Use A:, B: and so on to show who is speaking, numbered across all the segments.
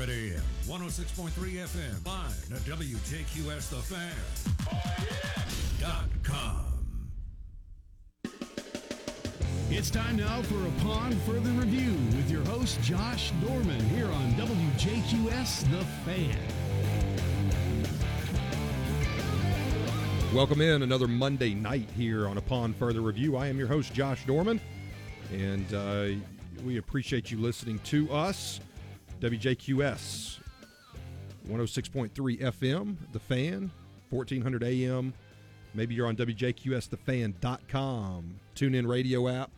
A: 1400 AM, 106.3 FM, live at WJQS The Fan. Dot com.
B: It's time now for Upon Further Review with your host, Josh Dorman, here on WJQS The Fan.
C: Welcome in another Monday night here on Upon Further Review. I am your host, Josh Dorman, and uh, we appreciate you listening to us. WJQS 106.3 FM, The Fan, 1400 AM. Maybe you're on WJQSTheFan.com, tune in radio app,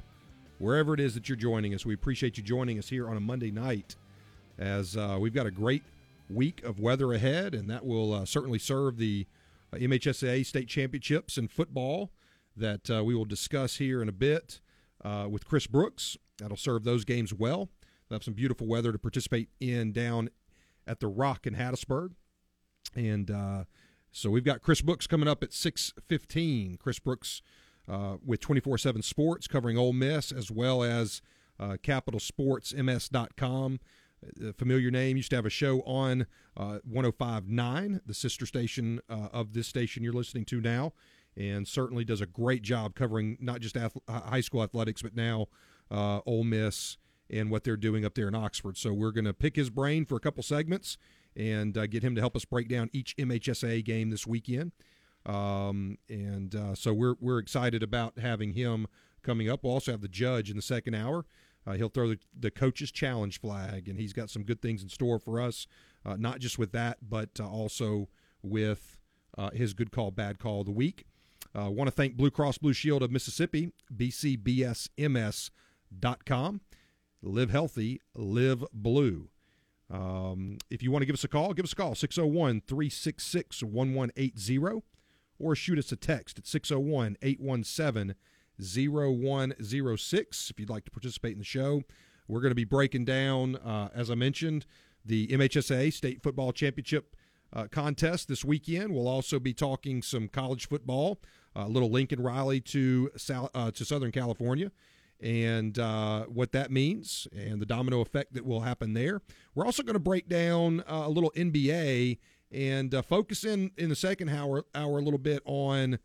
C: wherever it is that you're joining us. We appreciate you joining us here on a Monday night as uh, we've got a great week of weather ahead, and that will uh, certainly serve the uh, MHSAA state championships in football that uh, we will discuss here in a bit uh, with Chris Brooks. That'll serve those games well. They'll have some beautiful weather to participate in down at the Rock in Hattiesburg. And uh, so we've got Chris Brooks coming up at 6.15. Chris Brooks uh, with 24-7 Sports covering Ole Miss as well as uh, CapitalSportsMS.com a familiar name. Used to have a show on uh, 105.9, the sister station uh, of this station you're listening to now, and certainly does a great job covering not just ath- high school athletics, but now uh, Ole Miss and what they're doing up there in Oxford. So we're going to pick his brain for a couple segments and uh, get him to help us break down each MHSA game this weekend. Um, and uh, so we're we're excited about having him coming up. We'll also have the judge in the second hour. Uh, he'll throw the, the coach's challenge flag, and he's got some good things in store for us, uh, not just with that, but uh, also with uh, his good call, bad call of the week. I want to thank Blue Cross Blue Shield of Mississippi, bcbsms.com. Live healthy, live blue. Um, if you want to give us a call, give us a call, 601 366 1180, or shoot us a text at 601 817 0106 if you'd like to participate in the show. We're going to be breaking down, uh, as I mentioned, the MHSA State Football Championship uh, contest this weekend. We'll also be talking some college football, a little Lincoln Riley to uh, to Southern California, and uh, what that means, and the domino effect that will happen there. We're also going to break down uh, a little NBA and uh, focus in in the second hour hour a little bit on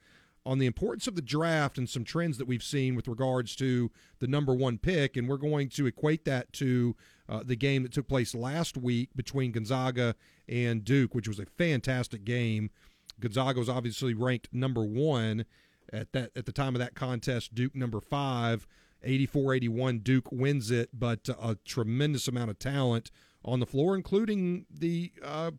C: on the importance of the draft and some trends that we've seen with regards to the number one pick. And we're going to equate that to uh, the game that took place last week between Gonzaga and Duke, which was a fantastic game. Gonzaga was obviously ranked number one at that at the time of that contest. Duke number five. 84-81 Duke wins it, but a tremendous amount of talent on the floor, including the uh,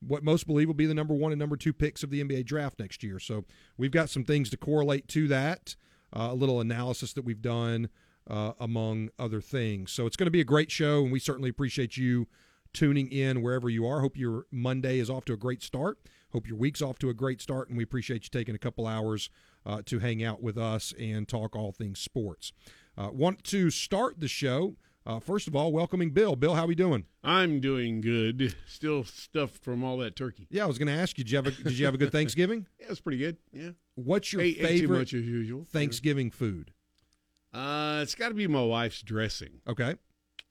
C: what most believe will be the number one and number two picks of the NBA draft next year. So we've got some things to correlate to that, uh, a little analysis that we've done, uh, among other things. So it's going to be a great show, and we certainly appreciate you tuning in wherever you are. Hope your Monday is off to a great start. Hope your week's off to a great start, and we appreciate you taking a couple hours uh, to hang out with us and talk all things sports. Uh, want to start the show uh, first of all, welcoming Bill. Bill, how we doing?
D: I'm doing good. Still stuffed from all that turkey.
C: Yeah, I was going to ask you. Did you have a Did you have a good Thanksgiving?
D: yeah, it's pretty good. Yeah.
C: What's your
D: ate,
C: favorite
D: ate too much as usual.
C: Thanksgiving yeah. food?
D: Uh, it's got to be my wife's dressing.
C: Okay.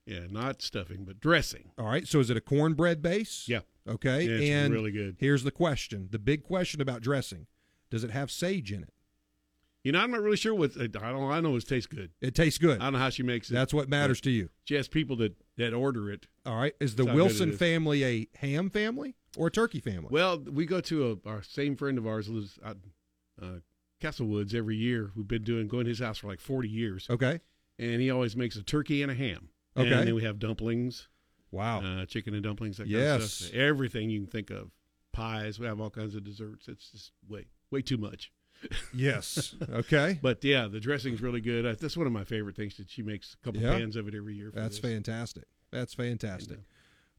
D: Yeah, not stuffing, but dressing.
C: All right. So is it a cornbread base?
D: Yeah.
C: Okay.
D: Yeah, it's
C: and
D: really good.
C: Here's the question: the big question about dressing. Does it have sage in it?
D: You know, I'm not really sure what I don't. I know it tastes good.
C: It tastes good.
D: I don't know how she makes it.
C: That's what matters to you.
D: She has people that that order it.
C: All right. Is the
D: That's how good
C: Wilson
D: it is.
C: family a ham family or a turkey family?
D: Well, we go to a, our same friend of ours lives out uh, Castlewoods every year. We've been doing going to his house for like 40 years,
C: okay.
D: and he always makes a turkey and a ham.
C: Okay.
D: And then we have dumplings,
C: Wow.
D: uh, chicken and dumplings. That kind
C: Yes.
D: of stuff. Everything you can think of. Pies. We have all kinds of desserts. It's just way way too much.
C: Yes. Okay.
D: But yeah, the dressing's really good. That's one of my favorite things that she makes a couple
C: Yeah.
D: pans of it every year. For
C: That's
D: this.
C: fantastic. That's fantastic.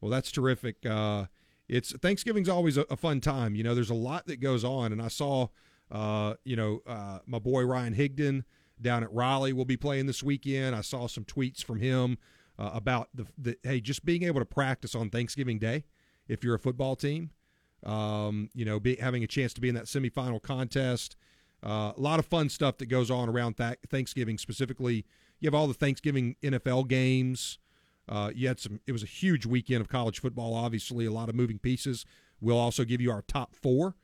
C: Well, that's terrific. Uh, it's Thanksgiving's always a, a fun time. You know, there's a lot that goes on, and I saw, uh, you know, uh, my boy Ryan Higdon down at Raleigh will be playing this weekend. I saw some tweets from him uh, about the, the hey, just being able to practice on Thanksgiving Day if you're a football team. Um, you know, be, having a chance to be in that semifinal contest. Uh, a lot of fun stuff that goes on around th- Thanksgiving. Specifically, you have all the Thanksgiving NFL games Uh, you had some. It was a huge weekend of college football. Obviously, a lot of moving pieces. We'll also give you our top four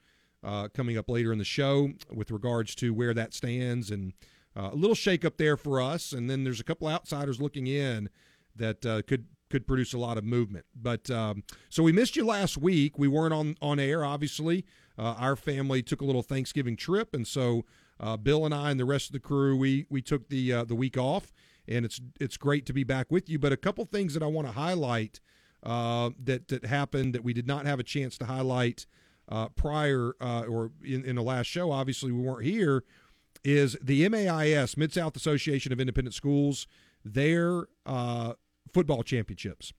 C: uh, coming up later in the show with regards to where that stands and uh, a little shake up there for us. And then there's a couple outsiders looking in that uh, could could produce a lot of movement. But um, so we missed you last week. We weren't on on air. Obviously, uh, our family took a little Thanksgiving trip, and so uh, Bill and I and the rest of the crew we we took the uh, the week off. And it's it's great to be back with you. But a couple things that I want to highlight uh, that that happened that we did not have a chance to highlight uh, prior uh, or in, in the last show. Obviously, we weren't here. Is the MAIS Mid South Association of Independent Schools their uh, football championships?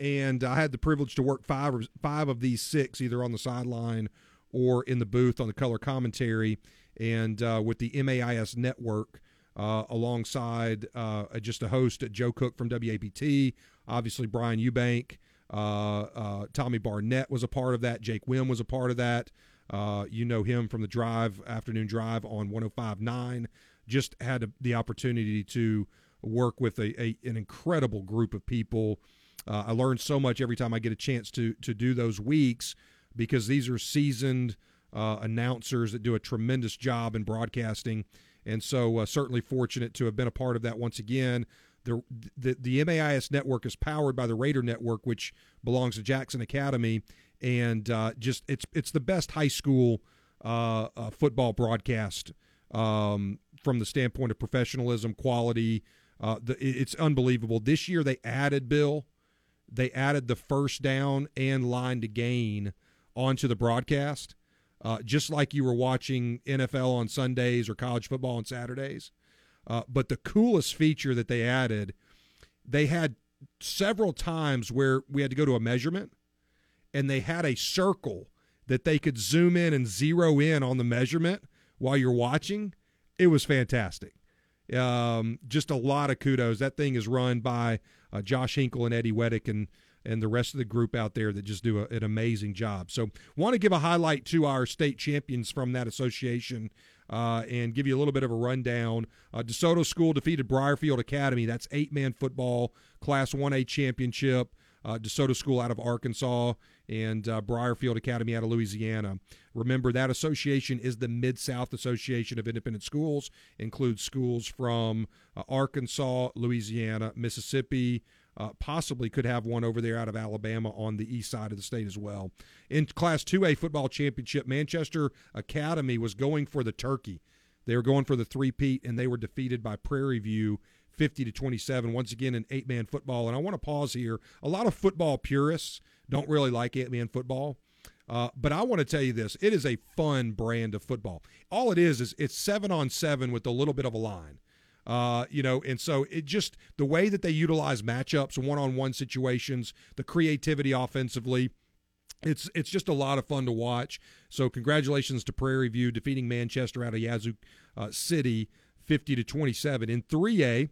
C: And I had the privilege to work five or five of these six, either on the sideline or in the booth on the color commentary, and uh, with the MAIS network. Uh, alongside uh, just a host, Joe Cook from WAPT, obviously Brian Eubank, uh, uh, Tommy Barnett was a part of that. Jake Wim was a part of that. You know him from the drive, afternoon drive on 105.9. Just had the opportunity to work with a, a an incredible group of people. Uh, I learn so much every time I get a chance to to do those weeks because these are seasoned uh, announcers that do a tremendous job in broadcasting, and so uh, certainly fortunate to have been a part of that once again. The, the, the MAIS network is powered by the Raider network, which belongs to Jackson Academy, and uh, just it's it's the best high school uh, uh, football broadcast um, from the standpoint of professionalism, quality. Uh, the, it's unbelievable. This year they added Bill, they added the first down and line to gain onto the broadcast, uh, just like you were watching NFL on Sundays or college football on Saturdays. Uh, but the coolest feature that they added, they had several times where we had to go to a measurement and they had a circle that they could zoom in and zero in on the measurement while you're watching. It was fantastic. Um, just a lot of kudos. That thing is run by uh, Josh Hinkle and Eddie Weddick and and the rest of the group out there that just do a, an amazing job. So, want to give a highlight to our state champions from that association uh, and give you a little bit of a rundown. Uh, DeSoto School defeated Briarfield Academy. That's eight man football, Class 1A championship. Uh, DeSoto School out of Arkansas and uh, Briarfield Academy out of Louisiana. Remember, that association is the Mid South Association of Independent Schools, includes schools from uh, Arkansas, Louisiana, Mississippi, uh, possibly could have one over there out of Alabama on the east side of the state as well. In Class 2A football championship, Manchester Academy was going for the turkey. They were going for the three-peat, and they were defeated by Prairie View 50 to 27. Once again, in eight-man football. And I want to pause here. A lot of football purists don't really like eight-man football. Uh, but I want to tell you this: it is a fun brand of football. All it is is it's seven on seven with a little bit of a line. Uh, you know, and so it just the way that they utilize matchups, one-on-one situations, the creativity offensively. It's it's just a lot of fun to watch. So congratulations to Prairie View defeating Manchester out of Yazoo uh, City, fifty to twenty-seven in three A.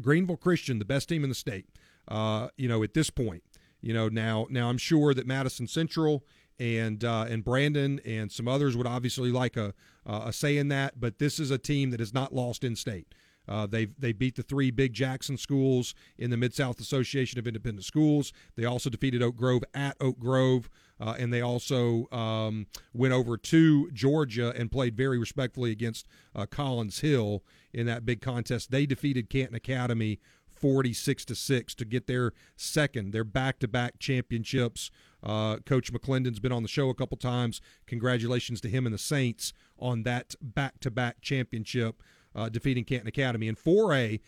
C: Greenville Christian, the best team in the state. Uh, you know, at this point, you know now now I'm sure that Madison Central and uh, and Brandon and some others would obviously like a a say in that, but this is a team that has not lost in state. Uh, they they beat the three big Jackson schools in the Mid South Association of Independent Schools. They also defeated Oak Grove at Oak Grove, uh, and they also um, went over to Georgia and played very respectfully against uh, Collins Hill in that big contest. They defeated Canton Academy 46 to 6 to get their second, their back to back championships. Uh, Coach McClendon's been on the show a couple times. Congratulations to him and the Saints on that back to back championship uh, defeating Canton Academy. And 4A,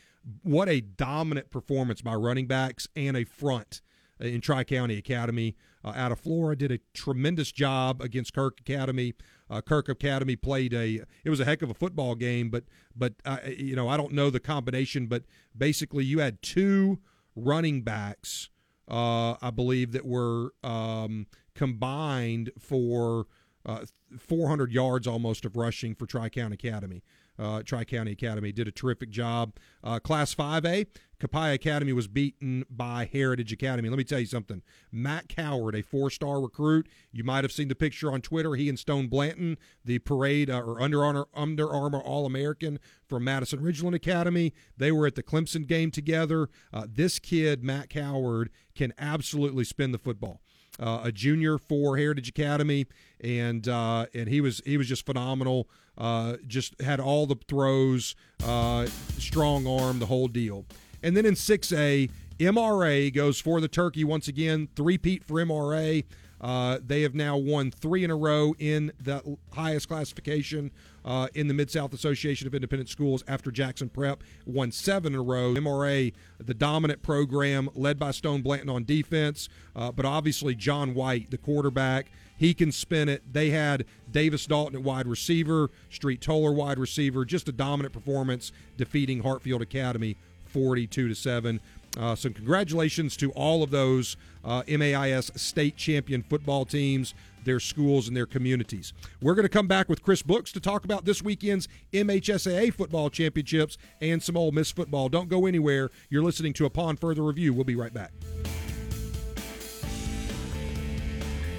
C: what a dominant performance by running backs and a front in Tri County Academy uh, out of Flora. Did a tremendous job against Kirk Academy. Uh, Kirk Academy played a. It was a heck of a football game, but but uh, you know I don't know the combination, but basically you had two running backs, uh, I believe that were um, combined for uh, 400 yards almost of rushing for Tri County Academy. Uh, Tri County Academy did a terrific job. Uh, Class 5A, Copiah Academy was beaten by Heritage Academy. Let me tell you something. Matt Coward, a four star recruit, you might have seen the picture on Twitter. He and Stone Blanton, the parade uh, or Under Armour, Under Armour All American from Madison Ridgeland Academy, they were at the Clemson game together. Uh, this kid, Matt Coward, can absolutely spin the football uh, a junior for Heritage Academy, and uh, and he was he was just phenomenal. Uh, just had all the throws, uh, strong arm, the whole deal. And then in six A, MRA goes for the turkey once again. Three peat for MRA. Uh, they have now won three in a row in the highest classification uh, in the Mid South Association of Independent Schools after Jackson Prep won seven in a row. MRA, the dominant program led by Stone Blanton on defense, uh, but obviously John White, the quarterback, he can spin it. They had Davis Dalton at wide receiver, Street Toller wide receiver, just a dominant performance defeating Hartfield Academy 42 to 7. Uh, so, congratulations to all of those uh, MAIS state champion football teams, their schools, and their communities. We're going to come back with Chris Brooks to talk about this weekend's MHSAA football championships and some Ole Miss football. Don't go anywhere. You're listening to Upon Further Review. We'll be right back.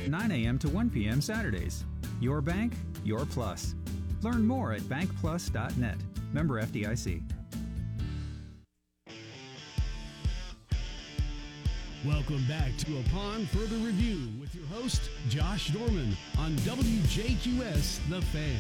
E: 9 a.m. to 1 p.m. Saturdays. Your bank, your plus. Learn more at bankplus.net. Member FDIC.
B: Welcome back to Upon Further Review with your host, Josh Dorman, on WJQS The Fan.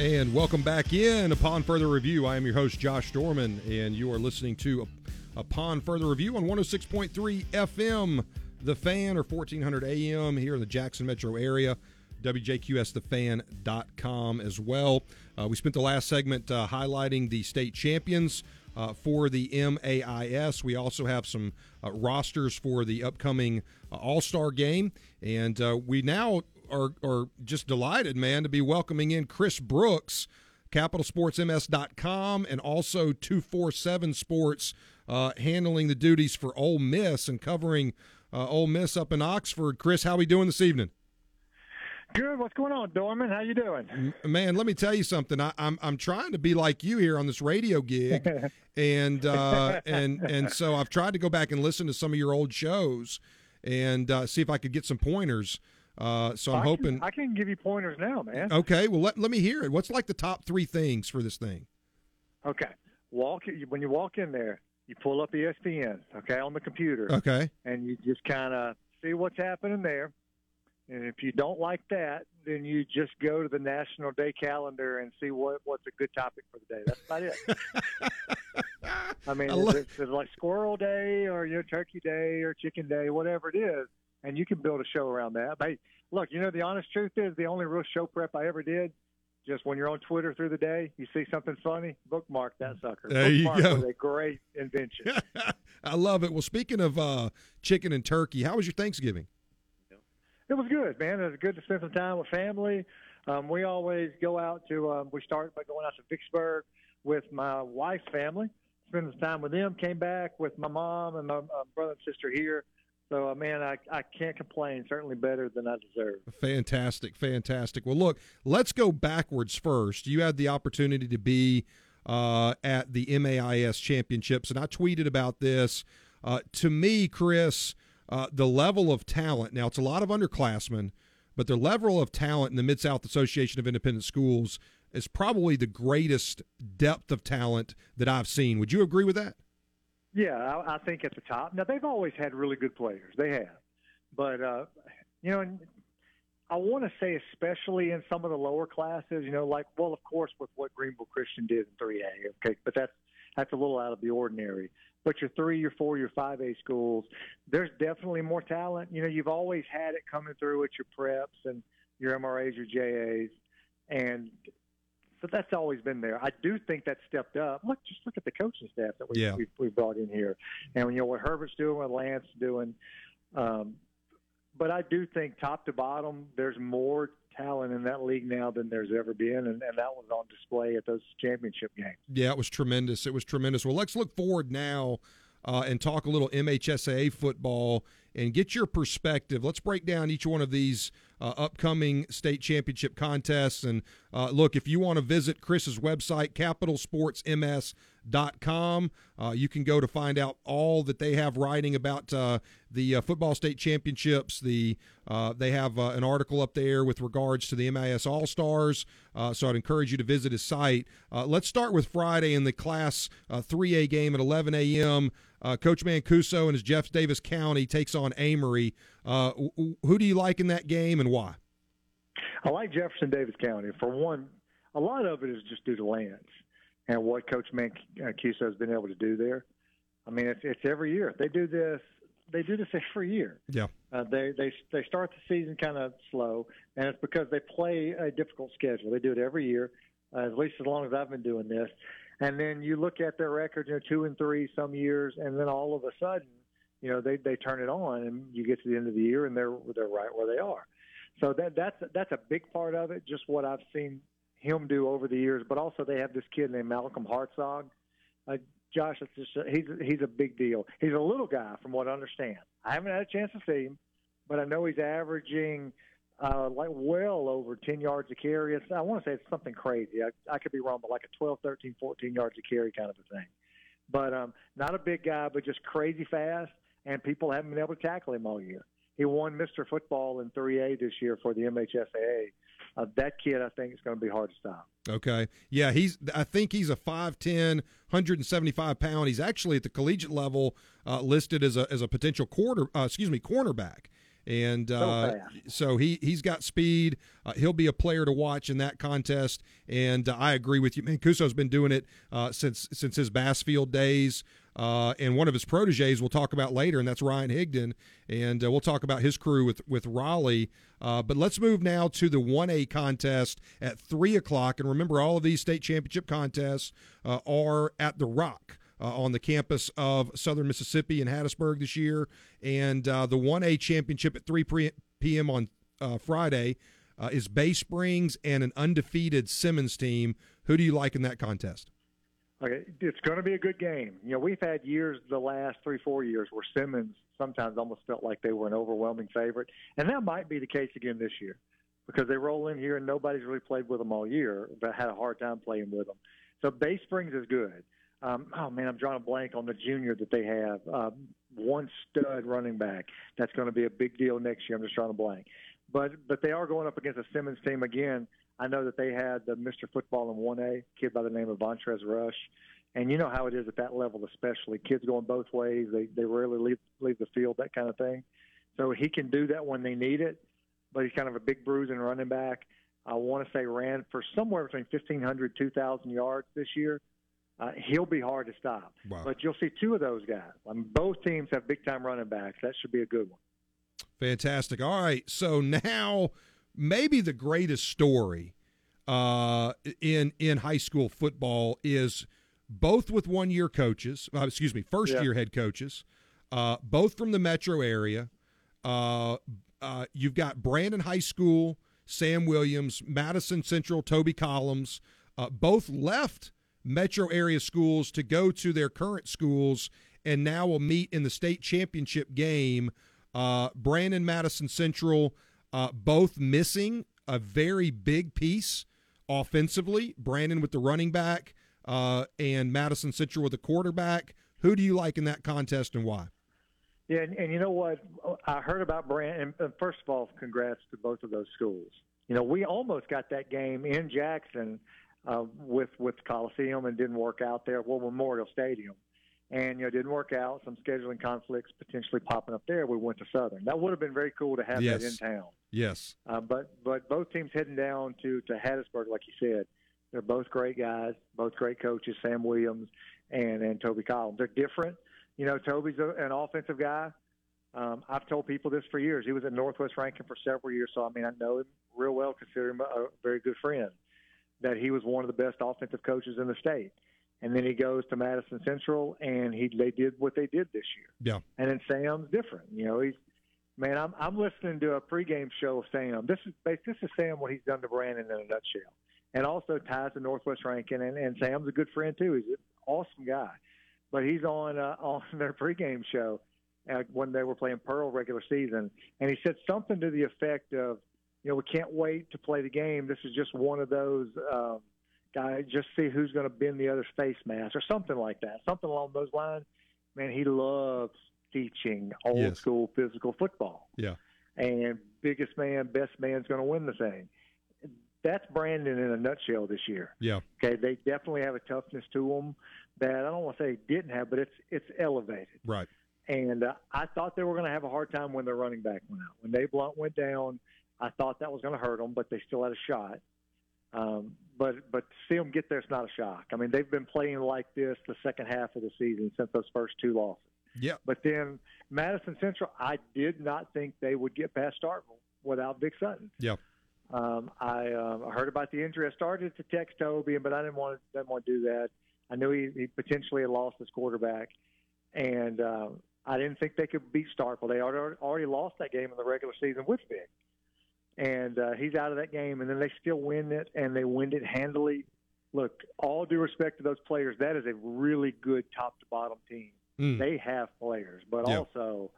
C: And welcome back in Upon Further Review. I am your host, Josh Dorman, and you are listening to Upon Further Review on 106.3 FM, The Fan, or 1400 AM here in the Jackson metro area. WJQSTheFan.com as well. Uh, we spent the last segment uh, highlighting the state champions uh, for the MAIS. We also have some uh, rosters for the upcoming uh, All Star game. And uh, we now are, are just delighted, man, to be welcoming in Chris Brooks, CapitalSportsMS.com, and also 247 Sports, uh, handling the duties for Ole Miss and covering uh, Ole Miss up in Oxford. Chris, how are we doing this evening?
F: Good. What's going on, Dorman? How you doing?
C: Man, let me tell you something. I, am I'm, I'm trying to be like you here on this radio gig, and uh, and and so I've tried to go back and listen to some of your old shows and uh, see if I could get some pointers. Uh, so I'm
F: I
C: hoping
F: can, I can give you pointers now, man.
C: Okay. Well, let let me hear it. What's like the top three things for this thing?
F: Okay. Walk when you walk in there, you pull up ESPN, okay, on the computer,
C: Okay.
F: and you just kind of see what's happening there. And if you don't like that, then you just go to the National Day calendar and see what what's a good topic for the day. That's about it. I mean,
C: I love-
F: it, is it like Squirrel Day or you know Turkey Day or Chicken Day, whatever it is, and you can build a show around that. But hey, look, you know the honest truth is the only real show prep I ever did. Just when you're on Twitter through the day, you see something funny, bookmark that sucker.
C: There you go.
F: was a great invention.
C: I love it. Well, speaking of uh, chicken and turkey, how was your Thanksgiving?
F: It was good, man. It was good to spend some time with family. Um, we always go out to. Um, we started by going out to Vicksburg with my wife's family, spending some time with them. Came back with my mom and my uh, brother and sister here. So, uh, man, I, I can't complain. Certainly better than I deserve.
C: Fantastic, fantastic. Well, look, let's go backwards first. You had the opportunity to be uh, at the MAIS championships, and I tweeted about this. Uh, to me, Chris, uh, the level of talent. Now, it's a lot of underclassmen, but the level of talent in the Mid South Association of Independent Schools is probably the greatest depth of talent that I've seen. Would you agree with that?
F: Yeah, I, I think at the top. Now they've always had really good players. They have, but uh, you know, I want to say especially in some of the lower classes. You know, like well, of course, with what Greenville Christian did in 3A. Okay, but that's that's a little out of the ordinary. But your three, your four, your five A schools, there's definitely more talent. You know, you've always had it coming through at your preps and your MRAs, your JAs, and so that's always been there. I do think that stepped up. Look, just look at the coaching staff that we
C: Yeah.
F: we, we brought in here, and you know what Herbert's doing, what Lance's doing. Um, but I do think top to bottom, there's more talent in that league now than there's ever been, and, and that was on display at those championship games.
C: Yeah, it was tremendous. It was tremendous. Well, let's look forward now uh, and talk a little MHSAA football and get your perspective. Let's break down each one of these uh, upcoming state championship contests. And uh, look, if you want to visit Chris's website, capitalsportsms.com, uh, you can go to find out all that they have writing about uh, the uh, football state championships. The uh, they have an article up there with regards to the MIS All Stars. so I'd encourage you to visit his site. let's start with Friday in the Class 3A game at 11 a.m. Uh, Coach Mancuso and his Jeff Davis County takes on Amory. Uh, who do you like in that game and why?
F: I like Jefferson Davis County. For one, a lot of it is just due to Lance and what Coach Mancuso has been able to do there. I mean, it's, it's every year. They do this. They do this every year.
C: Yeah.
F: Uh, they they they start the season kind of slow, and it's because they play a difficult schedule. They do it every year, uh, at least as long as I've been doing this. And then you look at their record, you know, two and three some years, and then all of a sudden, you know, they they turn it on, and you get to the end of the year, and they're they're right where they are. So that that's that's a big part of it. Just what I've seen him do over the years, but also they have this kid named Malcolm Hartzog. Uh, Josh, it's just he's he's a big deal. He's a little guy, from what I understand. I haven't had a chance to see him, but I know he's averaging uh, like well over 10 yards a carry. It's, I want to say it's something crazy. I, I could be wrong, but like a 12, 13, 14 yards a carry kind of a thing. But um, not a big guy, but just crazy fast, and people haven't been able to tackle him all year. He won Mr. Football in 3A this year for the MHSAA. Uh, that kid, I think, is going to be hard to stop.
C: Okay. Yeah, he's. I think he's a 5'10", 175 pound. He's actually at the collegiate level uh, listed as a as a potential quarter. Uh, excuse me, cornerback and uh, so he he's got speed. Uh, he'll be a player to watch in that contest, and uh, I agree with you. Mancuso's been doing it uh, since since his Bassfield days, uh, and one of his proteges we'll talk about later, and that's Ryan Higdon, and uh, we'll talk about his crew with with Raleigh. but let's move now to the one A contest at three o'clock, and remember all of these state championship contests are at the Rock uh, on the campus of Southern Mississippi in Hattiesburg this year. And uh, the 1A championship at 3 p.m. on uh, Friday uh, is Bay Springs and an undefeated Simmons team. Who do you like in that contest?
F: Okay, it's going to be a good game. You know, we've had years, the last three, four years, where Simmons sometimes almost felt like they were an overwhelming favorite, and that might be the case again this year because they roll in here and nobody's really played with them all year, but had a hard time playing with them. So Bay Springs is good. Um, oh man, I'm drawing a blank on the junior that they have. Um, one stud running back. That's going to be a big deal next year. I'm just drawing a blank. But but they are going up against a Simmons team again. I know that they had the Mr. Football in 1A kid by the name of Vontrez Rush, and you know how it is at that level, especially kids going both ways. They they rarely leave leave the field, that kind of thing. So he can do that when they need it. But he's kind of a big bruising running back. I want to say ran for somewhere between 1,500 2,000 yards this year uh, he'll be hard to stop.
C: Wow.
F: But you'll see two of those guys. I mean, both teams have big time running backs. That should be a good one.
C: Fantastic. All right. So now maybe the greatest story uh, in in high school football is both with one year coaches. Uh, excuse me, first yeah. year head coaches, uh, both from the metro area. Uh, uh, you've got Brandon High School, Sam Williams, Madison Central, Toby Collins. Uh, both left metro area schools to go to their current schools and now will meet in the state championship game. Uh, Brandon Madison Central uh, both missing a very big piece offensively. Brandon with the running back uh, and Madison Central with the quarterback. Who do you like in that contest and why?
F: Yeah, and, and you know what? I heard about Brandon. And first of all, congrats to both of those schools. You know, we almost got that game in Jackson uh, with with Coliseum and didn't work out there. Well, Memorial Stadium, and you know didn't work out. Some scheduling conflicts potentially popping up there. We went to Southern. That would have been very cool to have
C: yes.
F: that in town.
C: Yes.
F: Uh, but but both teams heading down to to Hattiesburg, like you said. They're both great guys, both great coaches, Sam Williams and and Toby Collins. They're different. You know, Toby's a, an offensive guy. Um, I've told people this for years. He was at Northwest Rankin for several years, so I mean I know him real well, consider him a, a very good friend that he was one of the best offensive coaches in the state. And then he goes to Madison Central, and he they did what they did this year.
C: Yeah.
F: And then Sam's different. You know, he's man. I'm I'm listening to a pregame show of Sam. This is this is Sam what he's done to Brandon in a nutshell, and also ties to Northwest Rankin. And, and Sam's a good friend too. He's an awesome guy, but he's on uh, on their pregame show, uh, when they were playing Pearl regular season, and he said something to the effect of, you know, we can't wait to play the game. This is just one of those um, guys. Just see who's going to bend the other's face mask or something like that. Something along those lines. Man, he loves teaching old
C: Yes.
F: school physical football.
C: Yeah.
F: And biggest man, best man's going to win the thing. That's Brandon in a nutshell this year.
C: Yeah.
F: Okay, they definitely have a toughness to them that I don't want to say didn't have, but it's it's elevated.
C: Right.
F: And uh, I thought they were going to have a hard time when their running back went out. When Dave Blunt went down, I thought that was going to hurt them, but they still had a shot. Um, but but to see them get there, it's not a shock. I mean, they've been playing like this the second half of the season since those first two losses.
C: Yeah.
F: But then Madison Central, I did not think they would get past Starkville without Vic Sutton.
C: Yeah.
F: Um, I uh, heard about the injury. I started to text Toby, but I didn't want to, didn't want to do that. I knew he, he potentially had lost his quarterback, and uh, I didn't think they could beat Starkville. They already, already lost that game in the regular season with Vic, and uh, he's out of that game. And then they still win it, and they win it handily. Look, all due respect to those players, that is a really good top to bottom team.
C: Mm.
F: They have players, but also,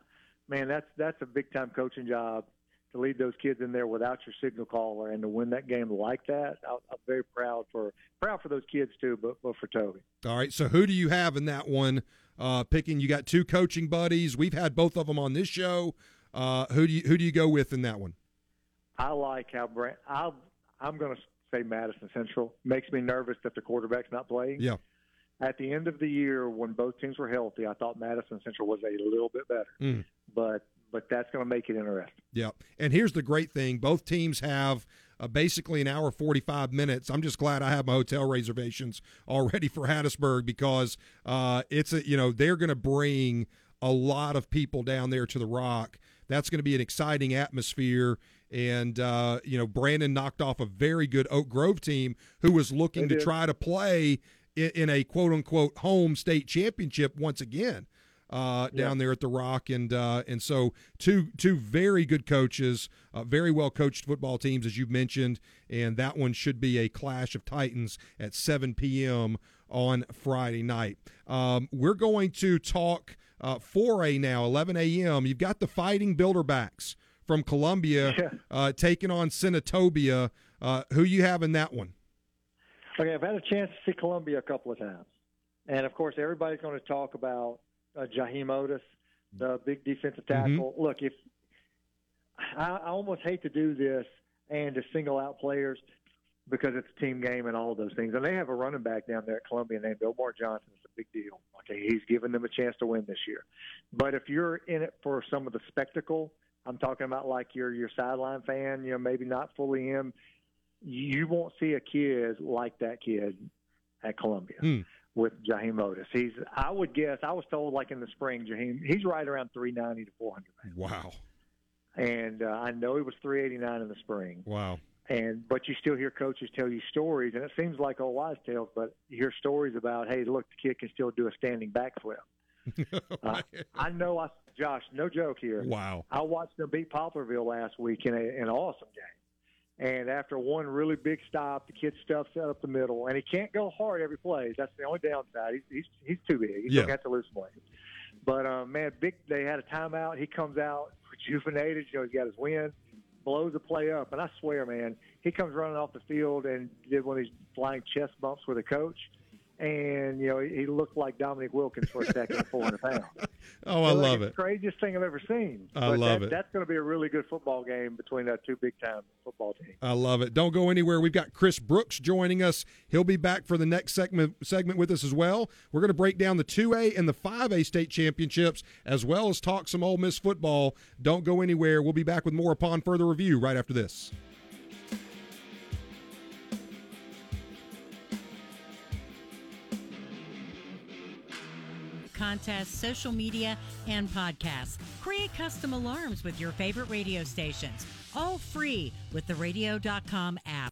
F: man, that's that's a big time coaching job to lead those kids in there without your signal caller and to win that game like that. I, I'm very proud for proud for those kids too, but but for Toby.
C: All right. So who do you have in that one? Uh, picking, you got two coaching buddies. We've had both of them on this show. Uh, who do you who do you go with in that one?
F: I like how Brand. I I'm going to say Madison Central makes me nervous that the quarterback's not playing.
C: Yeah.
F: At the end of the year, when both teams were healthy, I thought Madison Central was a little bit better.
C: Mm.
F: But but that's going to make it interesting.
C: Yeah. And here's the great thing: both teams have uh, basically an hour forty-five minutes. I'm just glad I have my hotel reservations already for Hattiesburg because uh, it's a you know they're going to bring a lot of people down there to the Rock. That's going to be an exciting atmosphere. And uh, you know, Brandon knocked off a very good Oak Grove team who was looking to try to play in, in a quote unquote home state championship once again uh, down there at the Rock, and uh, and so two two very good coaches, uh, very well coached football teams as you've mentioned, and that one should be a clash of titans at 7 p.m. on Friday night. Um, we're going to talk uh, 4A now, 11 a.m. You've got the Fighting Builderbacks from Columbia
F: Yeah.
C: uh, taking on Senatobia. Uh, who you have in that one?
F: Okay, I've had a chance to see Columbia a couple of times, and of course, everybody's going to talk about uh, Jaheim Oatis, the big defensive tackle. Look, if I, I almost hate to do this and to single out players because it's a team game and all of those things, and they have a running back down there at Columbia named Omar Johnson. It's a big deal. Okay, he's given them a chance to win this year, but if you're in it for some of the spectacle. I'm talking about like your your sideline fan, you know, maybe not fully in you won't see a kid like that kid at Columbia
C: Hmm.
F: with Jaheim Oatis. He's, I would guess, I was told like in the spring, Jaheim, he's right around 390 to 400 pounds.
C: Wow,
F: And uh, I know he was 389 in the spring.
C: wow,
F: And but you still hear coaches tell you stories, and it seems like old wise tales, but you hear stories about, hey, look, the kid can still do a standing backflip. Uh, I know, I, Josh, no joke here.
C: wow.
F: I watched them beat Poplarville last week in, a, in an awesome game. And after one really big stop, the kid stuffs up the middle, and he can't go hard every play. That's the only downside. He's he's, he's too big. He's
C: Yeah.
F: going to have to lose some weight. But um, man, big. They had a timeout. He comes out rejuvenated. You know, he's got his win, blows the play up, and I swear, man, he comes running off the field and did one of these flying chest bumps with a coach. And you know he, looked like Dominique Wilkins for a second at 400 pounds.
C: Oh, I love it.
F: craziest thing I've ever seen.
C: I
F: But
C: love
F: that,
C: it.
F: That's going to be a really good football game between uh, two big time football teams.
C: I love it. Don't go anywhere. We've got Chris Brooks joining us. He'll be back for the next segment segment with us as well. We're going to break down the 2A and the 5A state championships as well as talk some Ole Miss football. Don't go anywhere. We'll be back with more upon further review right after this.
G: Contests, social media, and podcasts. Create custom alarms with your favorite radio stations. All free with the radio.com app.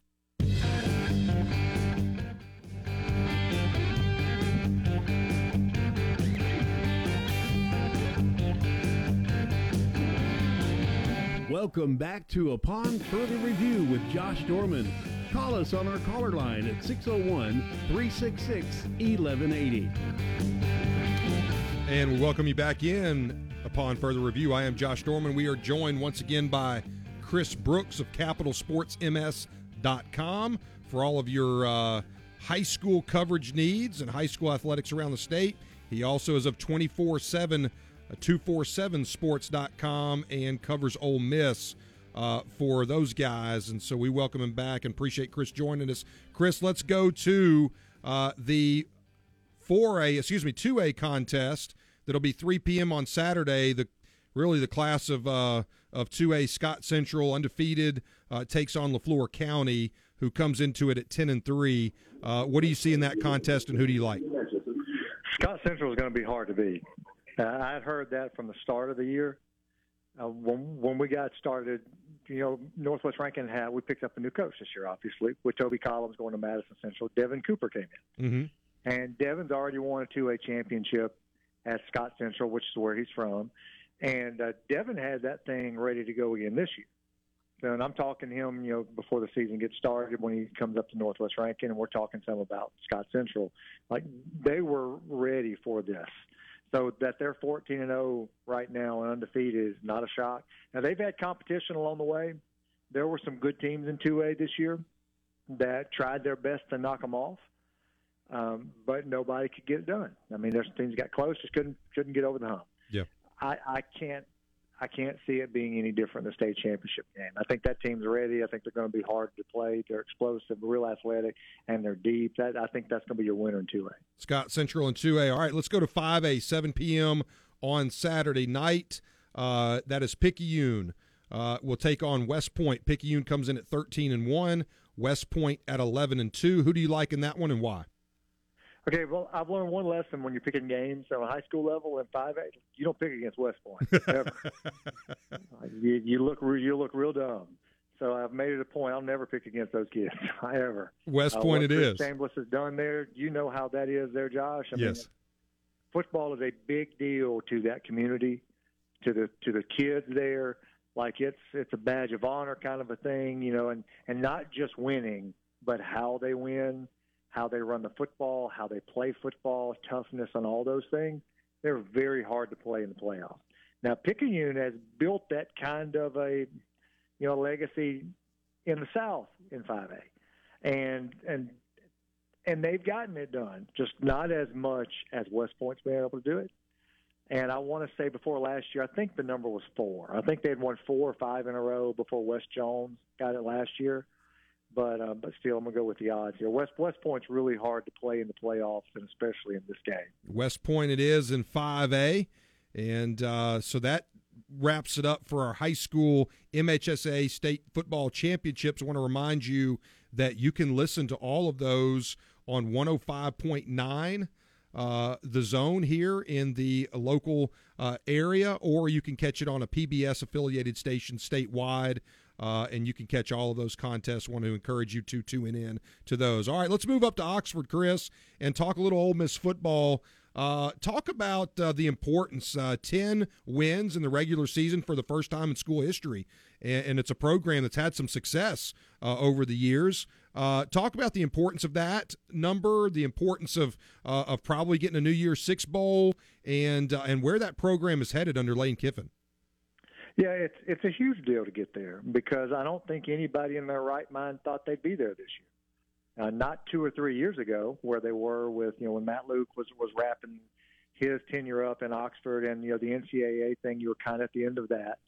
B: Welcome back to Upon Further Review with Josh Dorman. Call us on our caller line at 601 366 1180.
C: And we welcome you back in Upon further review, I am Josh Dorman. We are joined once again by Chris Brooks of CapitalSportsMS.com for all of your uh, high school coverage needs and high school athletics around the state. He also is of 24 7, 247sports.com and covers Ole Miss uh, for those guys. And so we welcome him back and appreciate Chris joining us. Chris, let's go to uh, the 4A, excuse me, 2A contest that'll be 3 p.m. on Saturday. The really the class of uh, of 2A Scott Central undefeated uh, takes on Leflore County, who comes into it at 10 and three. Uh, what do you see in that contest, and who do you like?
F: Scott Central is going to be hard to beat. Uh, I heard that from the start of the year. Uh, when when we got started, you know, Northwest Rankin had we picked up a new coach this year, obviously, with Toby Collins going to Madison Central. Devin Cooper came in,
C: mm-hmm.
F: and Devin's already won a 2A championship at Scott Central, which is where he's from. And uh, Devin had that thing ready to go again this year. So, and I'm talking to him, you know, before the season gets started when he comes up to Northwest Rankin, and we're talking some about Scott Central. Like they were ready for this. So that they're 14 and 0 right now and undefeated is not a shock. Now they've had competition along the way. There were some good teams in 2A this year that tried their best to knock them off um, but nobody could get it done. I mean, there's things got close, just couldn't couldn't get over the hump.
C: Yeah,
F: I, I can't I can't see it being any different in the state championship game. I think that team's ready. I think they're going to be hard to play. They're explosive, real athletic, and they're deep. That I think that's going to be your winner in two A.
C: Scott Central and two A. All right, let's go to five A. Seven p.m. on Saturday night. Uh, that is Picayune. Uh, will take on West Point. Picayune comes in at thirteen and one. West Point at eleven and two. Who do you like in that one, and why?
F: Okay, well, I've learned one lesson when you're picking games on a high school level and five A. You don't pick against West Point ever. you, you look you look real dumb. So I've made it a point. I'll never pick against those kids ever.
C: West uh, Point, uh, it
F: Chris
C: is.
F: Chambless has done there. You know how that is there, Josh. I
C: yes.
F: Mean, football is a big deal to that community, to the to the kids there. Like it's it's a badge of honor kind of a thing, you know, and and not just winning, but how they win how they run the football, how they play football, toughness, and all those things, they're very hard to play in the playoffs. Now, Picayune has built that kind of a, you know, legacy in the South in 5A, and and and they've gotten it done, just not as much as West Point's been able to do it. And I want to say before last year, I think the number was four. I think they had won four or five in a row before West Jones got it last year but uh, but still, I'm gonna go with the odds here. West West Point's really hard to play in the playoffs, and especially in this game.
C: West Point it is in 5A, and uh, so that wraps it up for our high school MHSA state football championships. I want to remind you that you can listen to all of those on 105.9. Uh, the zone here in the local uh, area, or you can catch it on a PBS affiliated station statewide. Uh, and you can catch all of those contests. Want to encourage you to tune in to those. All right, let's move up to Oxford, Chris, and talk a little Ole Miss football. Uh, talk about uh, the importance. Uh, Ten wins in the regular season for the first time in school history, and, and it's a program that's had some success uh, over the years. Uh, talk about the importance of that number, the importance of uh, of probably getting a New Year's Six bowl, and and where that program is headed under Lane Kiffin.
F: Yeah, it's it's a huge deal to get there because I don't think anybody in their right mind thought they'd be there this year. Uh, not two or three years ago, where they were with you know when Matt Luke was was wrapping his tenure up in Oxford, and you know the NCAA thing, you were kind of at the end of that.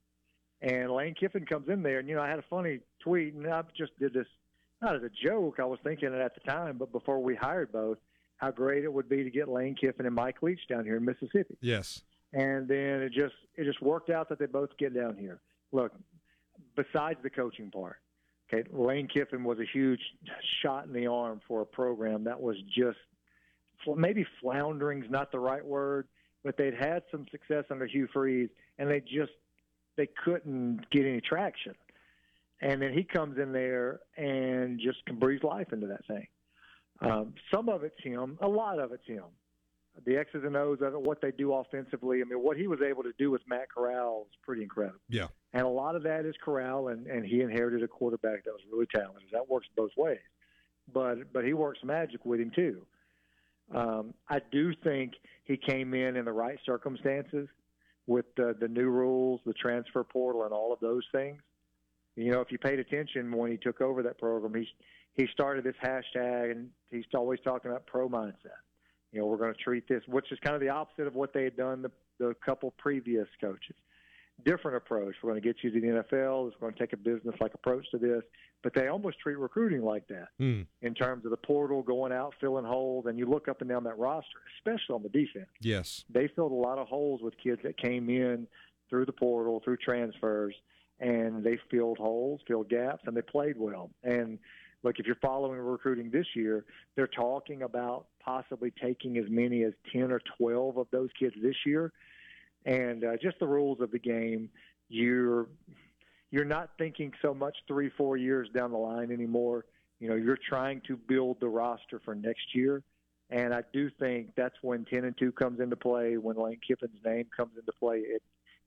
F: And Lane Kiffin comes in there, and you know I had a funny tweet, and I just did this not as a joke. I was thinking it at the time, but before we hired both, how great it would be to get Lane Kiffin and Mike Leach down here in Mississippi.
C: Yes
F: and then it just it just worked out that they both get down here. Look, besides the coaching part, okay, Lane Kiffin was a huge shot in the arm for a program that was just maybe floundering's not the right word, but they'd had some success under Hugh Freeze, and they just they couldn't get any traction. And then he comes in there and just can breathe life into that thing. Um, some of it's him, a lot of it's him the X's and O's of it, what they do offensively. I mean, what he was able to do with Matt Corral is pretty incredible.
C: Yeah.
F: And a lot of that is Corral, and, and he inherited a quarterback that was really talented. That works both ways. But but he works magic with him too. Um, I do think he came in in the right circumstances with the, the new rules, the transfer portal, and all of those things. You know, if you paid attention when he took over that program, he he started this hashtag, and he's always talking about pro mindset. You know, we're going to treat this, which is kind of the opposite of what they had done the, the couple previous coaches different approach. We're going to get you to the NFL. It's going to take a business like approach to this. But they almost treat recruiting like that
C: mm.
F: in terms of the portal going out, filling holes, and you look up and down that roster, especially on the defense.
C: Yes,
F: they filled a lot of holes with kids that came in through the portal, through transfers, and they filled holes, filled gaps, and they played well. And look, if you're following recruiting this year, they're talking about possibly taking as many as 10 or 12 of those kids this year and uh, just the rules of the game. You're you're not thinking so much three four years down the line anymore. You know, you're trying to build the roster for next year. And I do think that's when 10 and 2 comes into play, when Lane Kiffin's name comes into play. It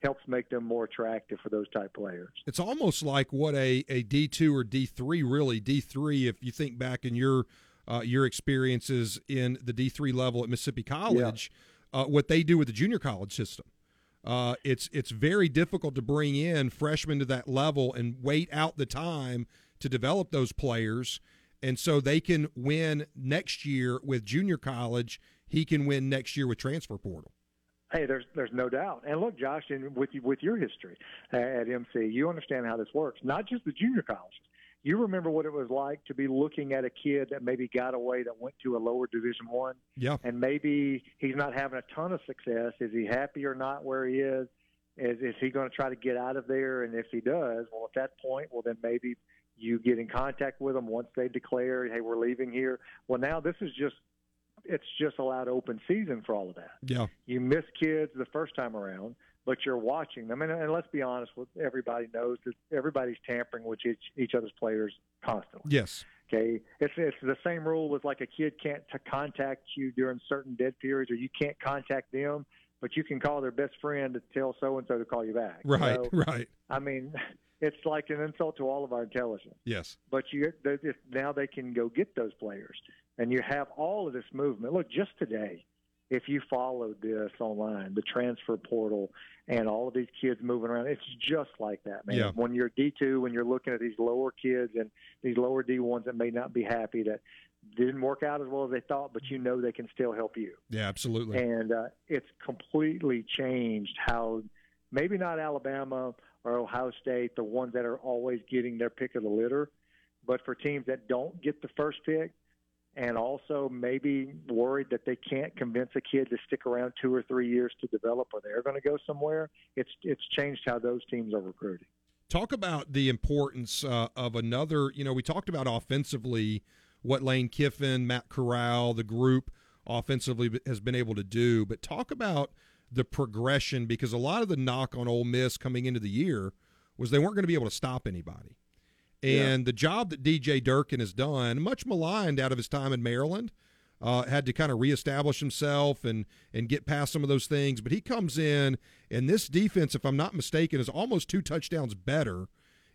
F: helps make them more attractive for those type players.
C: It's almost like what a, a D2 or D3 really D3 if you think back in your uh, your experiences in the D3 level at Mississippi College, yeah. uh, what they do with the junior college system. Uh, it's it's very difficult to bring in freshmen to that level and wait out the time to develop those players, and so they can win next year with junior college. He can win next year with transfer portal.
F: Hey, there's there's no doubt. And look, Josh, and with you, with your history at MC, you understand how this works. Not just the junior colleges. You remember what it was like to be looking at a kid that maybe got away that went to a lower division one.
C: Yeah.
F: And maybe he's not having a ton of success. Is he happy or not where he is? Is is he going to try to get out of there? And if he does well at that point well then maybe you get in contact with them once they declare hey we're leaving here. Well now this is just it's just allowed open season for all of that
C: yeah
F: you miss kids the first time around but you're watching them. And, and let's be honest, with everybody knows that everybody's tampering with each, each other's players constantly.
C: Yes.
F: Okay, it's it's the same rule with like a kid can't to contact you during certain dead periods, or you can't contact them, but you can call their best friend to tell so and so to call you back.
C: Right,
F: so,
C: right.
F: I mean, it's like an insult to all of our intelligence.
C: Yes.
F: But you now they can go get those players, and you have all of this movement. Look, just today, if you followed this online, the transfer portal and all of these kids moving around, it's just like that, man.
C: Yeah.
F: When you're D2, when you're looking at these lower kids and these lower D1s that may not be happy that didn't work out as well as they thought, but you know they can still help you.
C: Yeah, absolutely.
F: And uh, it's completely changed how maybe not Alabama or Ohio State, the ones that are always getting their pick of the litter, but for teams that don't get the first pick – and also maybe worried that they can't convince a kid to stick around two or three years to develop or they're going to go somewhere. It's it's changed how those teams are recruiting.
C: Talk about the importance uh, of another. You know, we talked about offensively what Lane Kiffin, Matt Corral, the group offensively has been able to do, but talk about the progression because a lot of the knock on Ole Miss coming into the year was they weren't going to be able to stop anybody. And yeah. the job that DJ Durkin has done, much maligned out of his time in Maryland, uh, had to kind of reestablish himself and and get past some of those things. But he comes in, and this defense, if I'm not mistaken, is almost two touchdowns better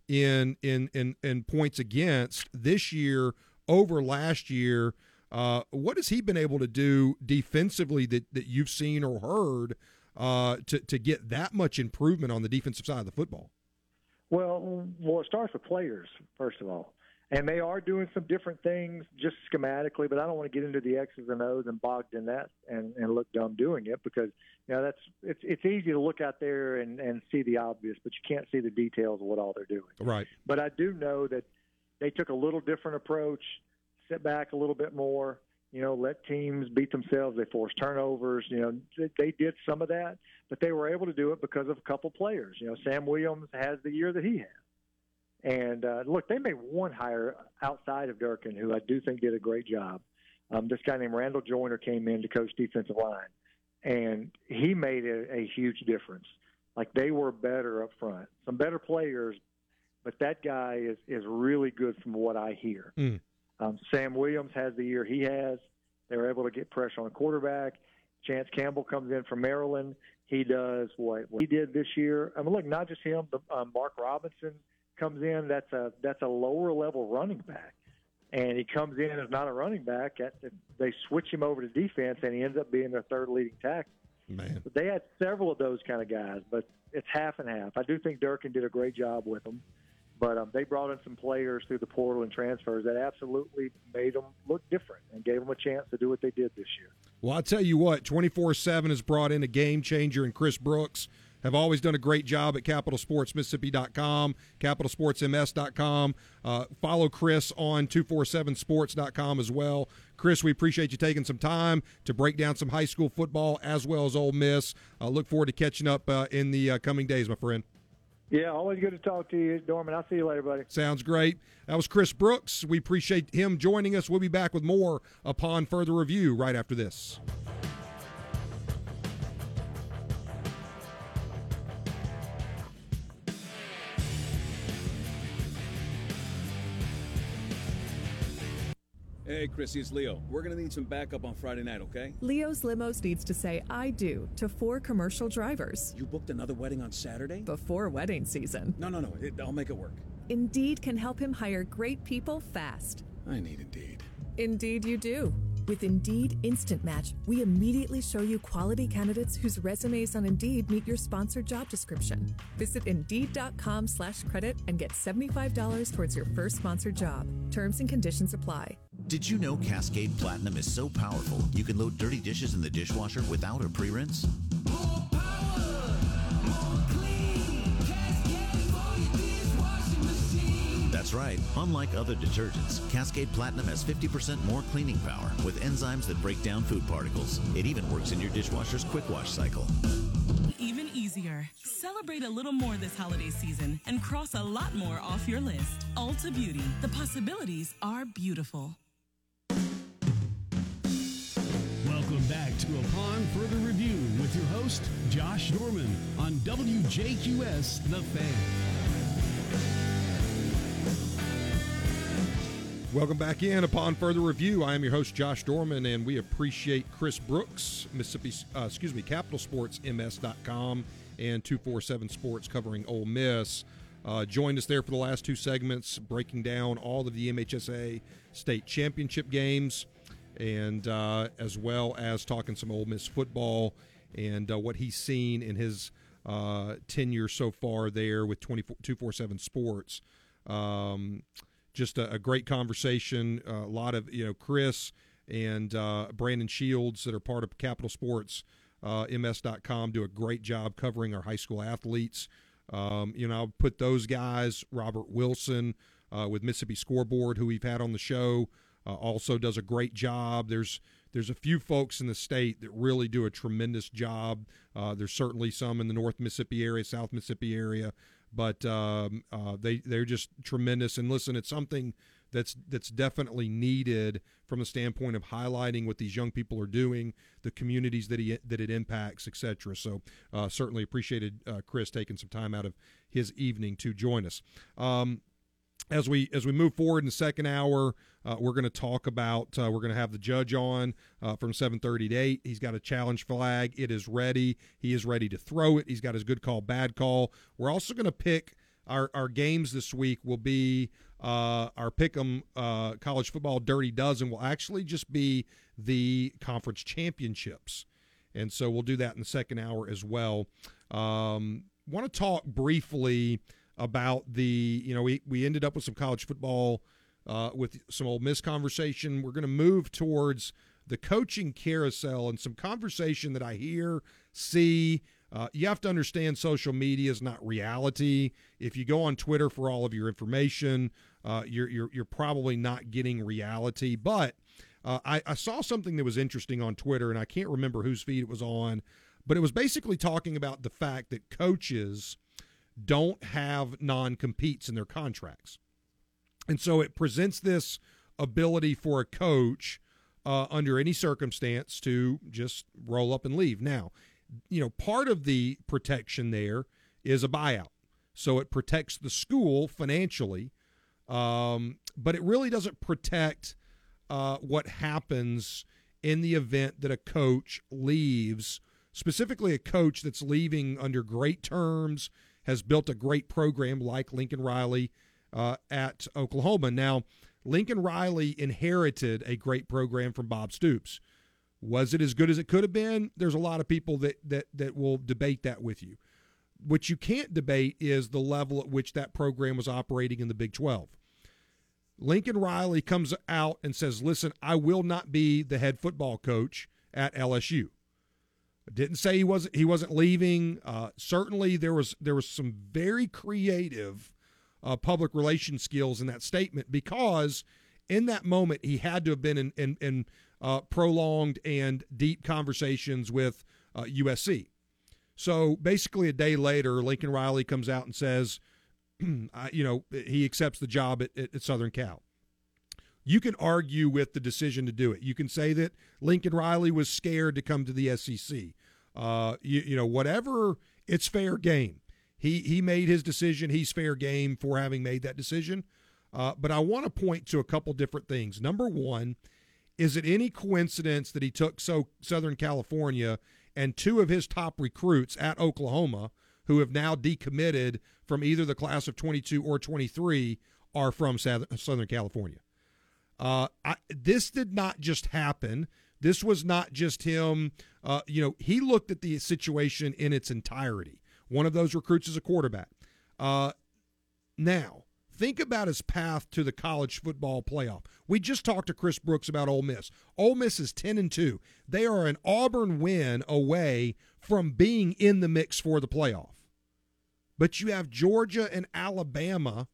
C: in in in, in points against this year over last year. Uh, what has he been able to do defensively that, that you've seen or heard uh, to to get that much improvement on the defensive side of the football?
F: Well, well, it starts with players first of all, and they are doing some different things just schematically. But I don't want to get into the X's and O's and bogged in that and, and look dumb doing it because you know that's it's it's easy to look out there and and see the obvious, but you can't see the details of what all they're doing.
C: Right.
F: But I do know that they took a little different approach, sit back a little bit more you know, let teams beat themselves. They forced turnovers. You know, they, did some of that, but they were able to do it because of a couple players. You know, Sam Williams has the year that he had. And uh, look, they made one hire outside of Durkin who I do think did a great job. Um, this guy named Randall Joyner came in to coach defensive line, and he made a, a huge difference. Like they were better up front, some better players, but that guy is is really good from what I hear.
C: Mm.
F: Um, Sam Williams has the year he has. They were able to get pressure on the quarterback. Chance Campbell comes in from Maryland. He does what, what he did this year. I mean, look, not just him, but um, Mark Robinson comes in. That's a that's a lower level running back, and he comes in as not a running back. At, they switch him over to defense, and he ends up being their third leading tackle.
C: Man.
F: They had several of those kind of guys, but it's half and half. I do think Durkin did a great job with them, but um, they brought in some players through the portal and transfers that absolutely made them look different and gave them a chance to do what they did this year.
C: Well, I'll tell you what, 24 7 has brought in a game changer in Chris Brooks. Have always done a great job at capitalsportsmississippi.com, capitalsportsms.com. Uh, follow Chris on 247sports.com as well. Chris, we appreciate you taking some time to break down some high school football as well as Ole Miss. Uh, look forward to catching up uh, in the uh, coming days, my friend.
F: Yeah, always good to talk to you, Dorman. I'll see you later, buddy.
C: Sounds great. That was Chris Brooks. We appreciate him joining us. We'll be back with more upon further review right after this.
H: Hey, Chrissy, it's Leo. We're gonna need some backup on Friday night, okay?
I: Leo's Limos needs to say I do to four commercial drivers.
H: You booked another wedding on Saturday?
I: Before wedding season.
H: No, no, no. It, I'll make it work.
I: Indeed can help him hire great people fast.
H: I need Indeed.
I: Indeed, you do. With Indeed Instant Match, we immediately show you quality candidates whose resumes on Indeed meet your sponsored job description. Visit Indeed.com slash credit and get $75 towards your first sponsored job. Terms and conditions apply.
J: Did you know Cascade Platinum is so powerful you can load dirty dishes in the dishwasher without a pre-rinse? That's right. Unlike other detergents, Cascade Platinum has 50% more cleaning power with enzymes that break down food particles. It even works in your dishwasher's quick wash cycle.
K: Even easier. Celebrate a little more this holiday season and cross a lot more off your list. Ulta Beauty. The possibilities are beautiful.
B: Welcome back to Upon Further Review with your host, Josh Dorman on WJQS The Fan.
C: Welcome back in upon further review. I am your host Josh Dorman, and we appreciate Chris Brooks, Mississippi, uh, excuse me, CapitalSportsMS.com and 247 Sports covering Ole Miss. Uh, joined us there for the last two segments, breaking down all of the MHSA state championship games, and uh, as well as talking some Ole Miss football and uh, what he's seen in his uh, tenure so far there with 247 Sports. Um, just a, a great conversation. Uh, a lot of you know Chris and uh, Brandon Shields that are part of Capital Sports uh, MS.com do a great job covering our high school athletes. Um, you know, I'll put those guys. Robert Wilson uh, with Mississippi Scoreboard, who we've had on the show, uh, also does a great job. There's there's a few folks in the state that really do a tremendous job. Uh, there's certainly some in the North Mississippi area, South Mississippi area but um, uh, they they're just tremendous. And listen, it's something that's that's definitely needed from the standpoint of highlighting what these young people are doing, the communities that he that it impacts, etc. So uh, certainly appreciated uh, Chris taking some time out of his evening to join us. Um, as we as we move forward in the second hour, uh, we're going to talk about. Uh, we're going to have the judge on uh, from 7:30 to 8. He's got a challenge flag. It is ready. He is ready to throw it. He's got his good call, bad call. We're also going to pick our our games this week. Will be uh, our pick'em uh, college football dirty dozen. Will actually just be the conference championships, and so we'll do that in the second hour as well. Um, Want to talk briefly about the you know we we ended up with some college football uh, with some Ole Miss conversation. We're going to move towards the coaching carousel and some conversation that I hear, see. Uh, you have to understand social media is not reality. If you go on Twitter for all of your information, uh, you're, you're you're probably not getting reality. But uh, I, I saw something that was interesting on Twitter, and I can't remember whose feed it was on, but it was basically talking about the fact that coaches don't have non competes in their contracts. And so it presents this ability for a coach uh, under any circumstance to just roll up and leave. Now, you know, part of the protection there is a buyout. So it protects the school financially, um, but it really doesn't protect uh, what happens in the event that a coach leaves, specifically a coach that's leaving under great terms has built a great program like Lincoln Riley uh, at Oklahoma. Now, Lincoln Riley inherited a great program from Bob Stoops. Was it as good as it could have been? There's a lot of people that that that will debate that with you. What you can't debate is the level at which that program was operating in the Big 12. Lincoln Riley comes out and says, "Listen, I will not be the head football coach at LSU." Didn't say he wasn't he wasn't leaving. Uh, certainly, there was there was some very creative uh, public relations skills in that statement because in that moment he had to have been in in, in uh, prolonged and deep conversations with USC. Uh, so basically, a day later, Lincoln Riley comes out and says, you know, he accepts the job at, at, Southern Cal. You can argue with the decision to do it. You can say that Lincoln Riley was scared to come to the SEC. Uh, you, you know, whatever, it's fair game. He he made his decision. He's fair game for having made that decision. Uh, but I want to point to a couple different things. Number one, is it any coincidence that he took so Southern California and two of his top recruits at Oklahoma, who have now decommitted from either the class of 22 or 23, are from Southern California? Uh, I, this did not just happen. This was not just him. Uh, you know, he looked at the situation in its entirety. One of those recruits is a quarterback. Uh, now, think about his path to the college football playoff. We just talked to Chris Brooks about Ole Miss. Ole Miss is 10 and 2. They are an Auburn win away from being in the mix for the playoff. But you have Georgia and Alabama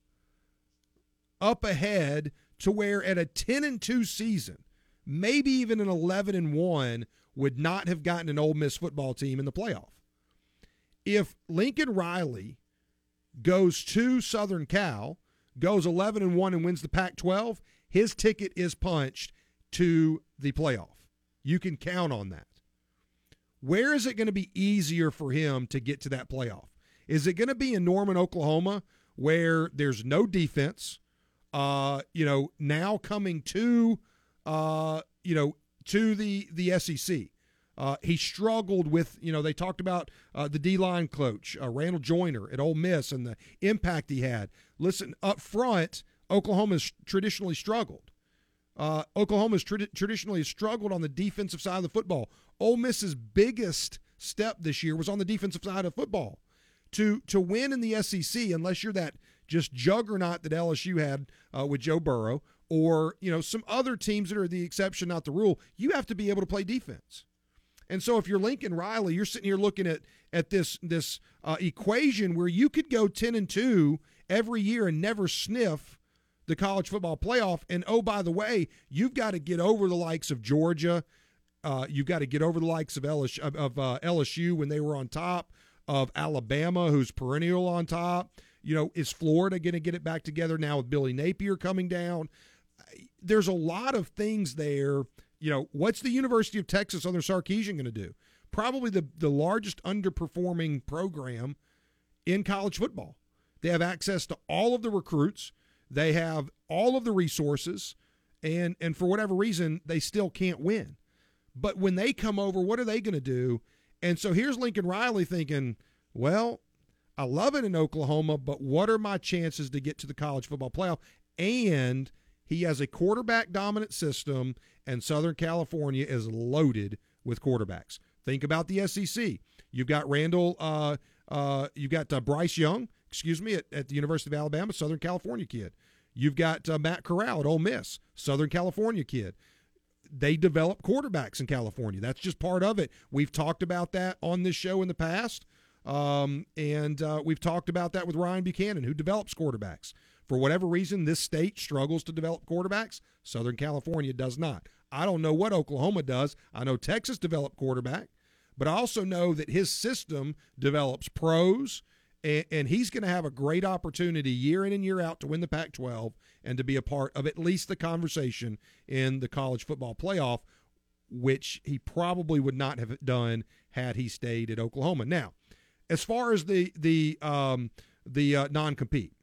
C: up ahead to where at a 10 and 2 season, maybe even an 11 and 1 would not have gotten an Ole Miss football team in the playoff if Lincoln Riley goes to Southern Cal, goes 11 and 1 and wins the Pac 12, his ticket is punched to the playoff. You can count on that. Where is it going to be easier for him to get to that playoff? Is it going to be in Norman, Oklahoma, where there's no defense? Uh, you know, now coming to, uh, you know, to the the SEC. Uh, he struggled with, you know, they talked about uh, the D line coach, uh, Randall Joyner at Ole Miss, and the impact he had. Listen, up front, Oklahoma's traditionally struggled. Uh, Oklahoma's tra- traditionally struggled on the defensive side of the football. Ole Miss's biggest step this year was on the defensive side of football. To to win in the SEC, unless you're that just juggernaut that LSU had uh, with Joe Burrow, or you know some other teams that are the exception, not the rule, you have to be able to play defense. And so if you're Lincoln Riley, you're sitting here looking at at this this uh, equation where you could go 10 and 2 every year and never sniff the college football playoff. And oh, by the way, you've got to get over the likes of Georgia. Uh, you've got to get over the likes of LSU, of uh, LSU when they were on top, of Alabama, who's perennial on top. You know, is Florida going to get it back together now with Billy Napier coming down? There's a lot of things there you know, what's the University of Texas under Sarkisian going to do? Probably the, the largest underperforming program in college football. They have access to all of the recruits, they have all of the resources, and and for whatever reason, they still can't win. But when they come over, what are they going to do? And so here's Lincoln Riley thinking, well, I love it in Oklahoma, but what are my chances to get to the college football playoff? And he has a quarterback dominant system and Southern California is loaded with quarterbacks. Think about the SEC. You've got Randall, uh, uh, you've got uh, Bryce Young, excuse me, at, at, the University of Alabama, Southern California kid. You've got uh, Matt Corral at Ole Miss, Southern California kid. They develop quarterbacks in California. That's just part of it. We've talked about that on this show in the past. Um, and uh, we've talked about that with Ryan Buchanan, who develops quarterbacks. For whatever reason, this state struggles to develop quarterbacks. Southern California does not. I don't know what Oklahoma does. I know Texas developed quarterback, but I also know that his system develops pros, and, and he's going to have a great opportunity year in and year out to win the Pac 12 and to be a part of at least the conversation in the college football playoff, which he probably would not have done had he stayed at Oklahoma. Now, as far as the the um, the uh, non compete,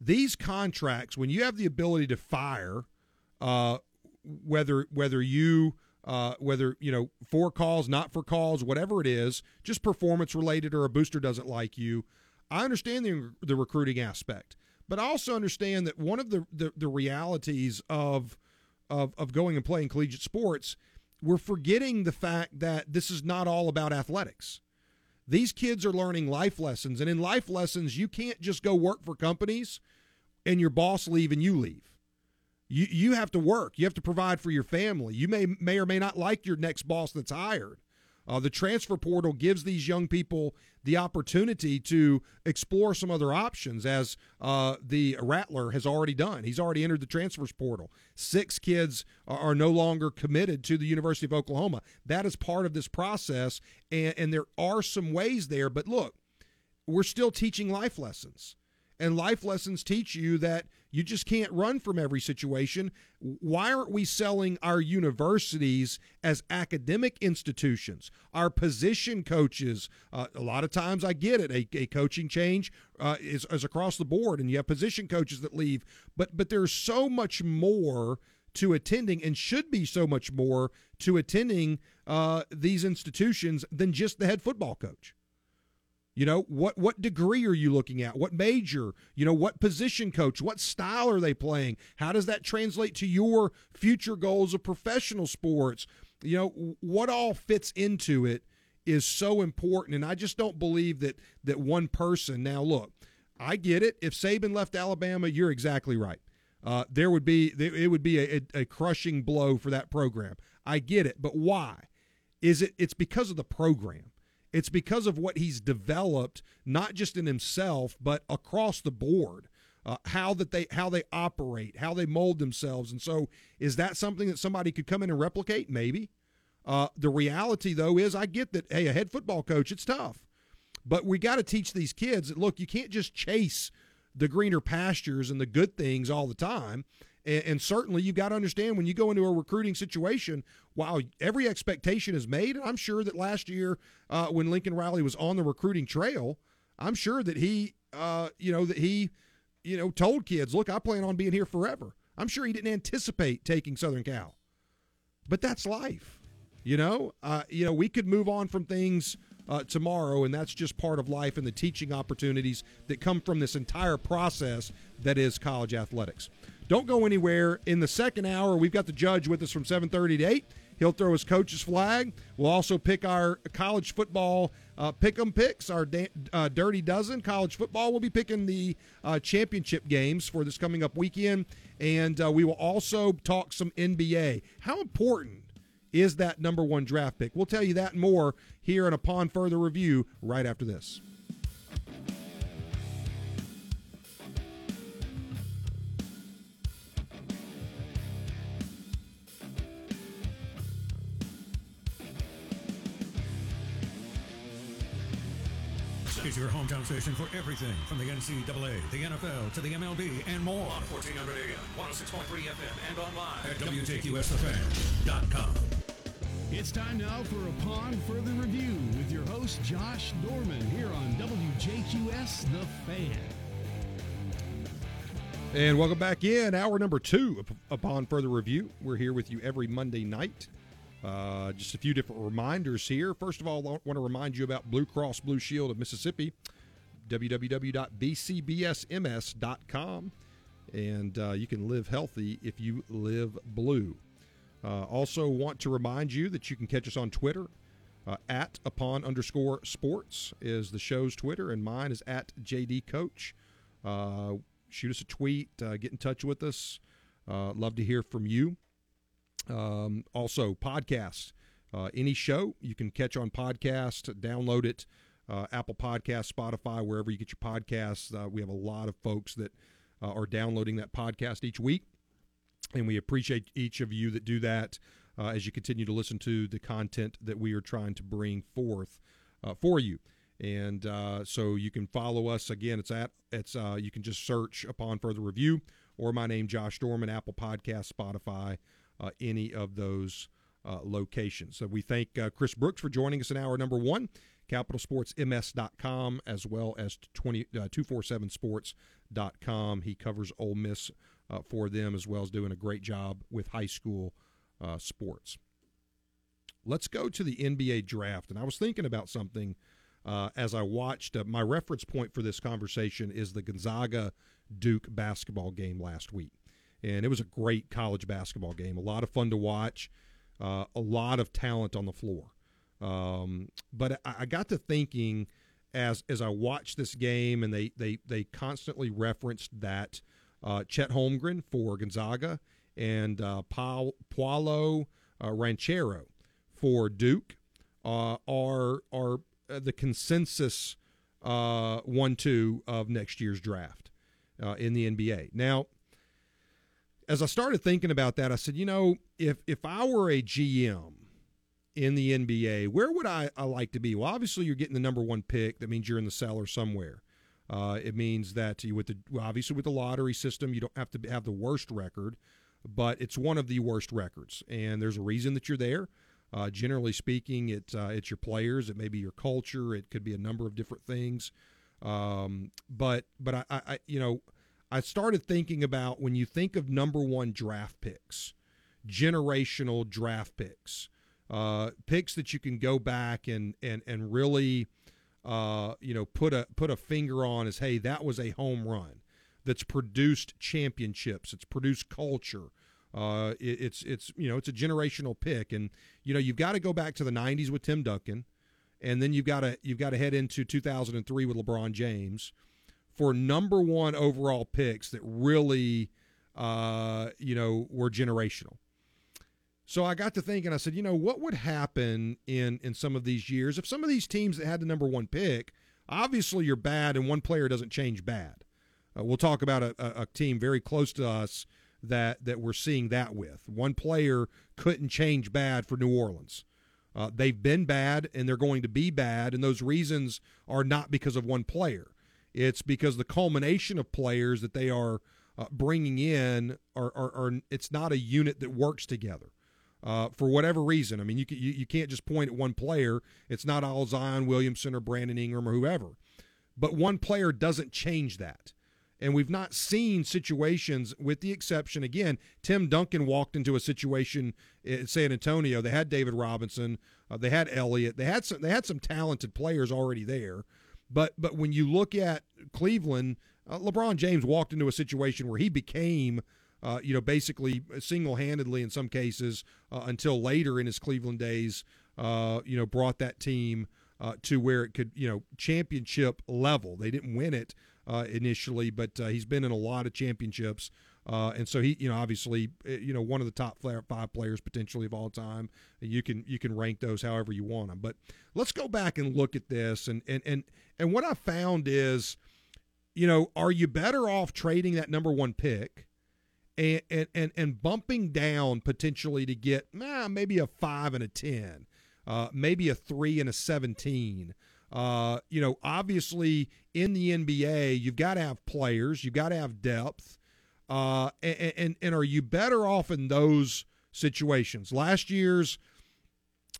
C: these contracts, when you have the ability to fire uh, whether whether you uh, whether you know for calls, not for calls, whatever it is, just performance related or a booster doesn't like you. I understand the the recruiting aspect, but I also understand that one of the the, the realities of, of of going and playing collegiate sports we're forgetting the fact that this is not all about athletics. These kids are learning life lessons, and in life lessons, you can't just go work for companies and your boss leave and you leave. You you have to work. You have to provide for your family. You may may or may not like your next boss that's hired. Uh, the transfer portal gives these young people the opportunity to explore some other options, as uh, the Rattler has already done. He's already entered the transfers portal. Six kids are, no longer committed to the University of Oklahoma. That is part of this process, and, and there are some ways there. But look, we're still teaching life lessons. And life lessons teach you that you just can't run from every situation. Why aren't we selling our universities as academic institutions? Our position coaches, uh, a lot of times I get it, a, a coaching change uh, is, is across the board, and you have position coaches that leave. But but there's so much more to attending, and should be so much more to attending uh, these institutions than just the head football coach. You know, what what degree are you looking at? What major? You know, what position coach? What style are they playing? How does that translate to your future goals of professional sports? You know, what all fits into it is so important and I just don't believe that that one person. Now, look, I get it. If Saban left Alabama, you're exactly right. Uh, there would be it would be a, a crushing blow for that program. I get it, but why? Is it? It's because of the program it's because of what he's developed, not just in himself, but across the board. Uh, how that they how they operate, how they mold themselves, and so is that something that somebody could come in and replicate? Maybe. Uh, the reality, though, is I get that. Hey, a head football coach, it's tough, but we got to teach these kids that look, you can't just chase the greener pastures and the good things all the time. And, and certainly, you've got to understand when you go into a recruiting situation, while every expectation is made, I'm sure that last year uh, when Lincoln Riley was on the recruiting trail, I'm sure that he, uh, you know, that he, you know, told kids, look, I plan on being here forever. I'm sure he didn't anticipate taking Southern Cal, but that's life. You know, uh, you know, we could move on from things uh, tomorrow, and that's just part of life and the teaching opportunities that come from this entire process that is college athletics. Don't go anywhere. In the second hour, we've got the judge with us from 7:30 to 8. He'll throw his coach's flag. We'll also pick our college football uh, pick 'em picks, our da- uh, dirty dozen. College football, we'll be picking the uh, championship games for this coming up weekend, and uh, we will also talk some NBA. How important is that number one draft pick? We'll tell you that more here and upon further review right after this.
A: Is your hometown station for everything from the NCAA, the NFL, to the MLB, and more. On 1400 AM, 106.3 FM, and online at WJQSFan.com.
B: It's time now for Upon Further Review with your host, Josh Dorman, here on WJQS The Fan.
C: And welcome back in, hour number two upon further review. We're here with you every Monday night uh, just a few different reminders here. First of all, I want to remind you about Blue Cross Blue Shield of Mississippi, www.bcbsms.com. And uh, you can live healthy if you live blue. Uh, also, want to remind you that you can catch us on Twitter. Uh, at upon underscore sports is the show's Twitter, and mine is at JD Coach. Uh, shoot us a tweet, get in touch with us. love to hear from you. Um, also, podcasts. Uh, any show you can catch on podcast, download it, uh, Apple Podcast, Spotify, wherever you get your podcasts. Uh, we have a lot of folks that uh, are downloading that podcast each week, and we appreciate each of you that do that uh, as you continue to listen to the content that we are trying to bring forth uh, for you. And so you can follow us again. It's at it's you can just search upon further review or my name Josh Dorman, Apple Podcast, Spotify any of those uh, locations. So we thank uh, Chris Brooks for joining us in hour number one, capitalsportsms.com, as well as 20, 247sports.com. He covers Ole Miss uh, for them, as well as doing a great job with high school uh, sports. Let's go to the NBA draft. And I was thinking about something uh, as I watched. my reference point for this conversation is the Gonzaga Duke basketball game last week and it was a great college basketball game. A lot of fun to watch. uh, a lot of talent on the floor. Um, but I, I got to thinking as as I watched this game, and they they they constantly referenced that uh, Chet Holmgren for Gonzaga and uh, Paolo uh, Banchero for Duke uh, are are the consensus uh, one two of next year's draft in the NBA. Now, as I started thinking about that, I said, you know, if if I were a GM in the NBA, where would I, I like to be? Well, obviously, you're getting the number one pick. That means you're in the cellar somewhere. Uh, it means that you with the obviously with the lottery system, you don't have to have the worst record, but it's one of the worst records, and there's a reason that you're there. Uh, generally speaking, it's uh, it's your players. It may be your culture. It could be a number of different things. Um, but but I, I you know I started thinking about when you think of number one draft picks, generational draft picks, uh, picks that you can go back and and and really uh, you know put a put a finger on as hey that was a home run that's produced championships. It's produced culture. Uh, it, it's it's you know it's a generational pick, and you know you've got to go back to the '90s with Tim Duncan, and then you've got to you've got to head into 2003 with LeBron James for number one overall picks that really uh, you know were generational. So I got to thinking, I said, you know, what would happen in in some of these years if some of these teams that had the number one pick, obviously you're bad, and one player doesn't change bad. Uh, we'll talk about a, a, a team very close to us that that we're seeing that with. One player couldn't change bad for New Orleans. Uh, they've been bad and they're going to be bad, and those reasons are not because of one player. It's because the culmination of players that they are uh, bringing in are, are, are, it's not a unit that works together. Uh, for whatever reason, I mean, you, you you can't just point at one player. It's not all Zion Williamson or Brandon Ingram or whoever, but one player doesn't change that. And we've not seen situations, with the exception, again, Tim Duncan walked into a situation in San Antonio. They had David Robinson, uh, they had Elliott, they had some, they had some talented players already there. But but when you look at Cleveland, uh, LeBron James walked into a situation where he became, uh, you know, basically single-handedly in some cases uh, until later in his Cleveland days, uh, you know, brought that team uh, to where it could, you know, championship level. They didn't win it, uh, initially, but he's been in a lot of championships. Uh, and so he, you know, obviously, eh, you know, one of the top five players potentially of all time. You can you can rank those however you want them. But let's go back and look at this. And and and and what I found is, you know, are you better off trading that number one pick? And, and, and, and bumping down potentially to get eh, maybe a five and a 10, uh, maybe a three and a 17, uh, you know, obviously in the NBA, you've got to have players, you've got to have depth. Uh, and, and, and are you better off in those situations? Last year's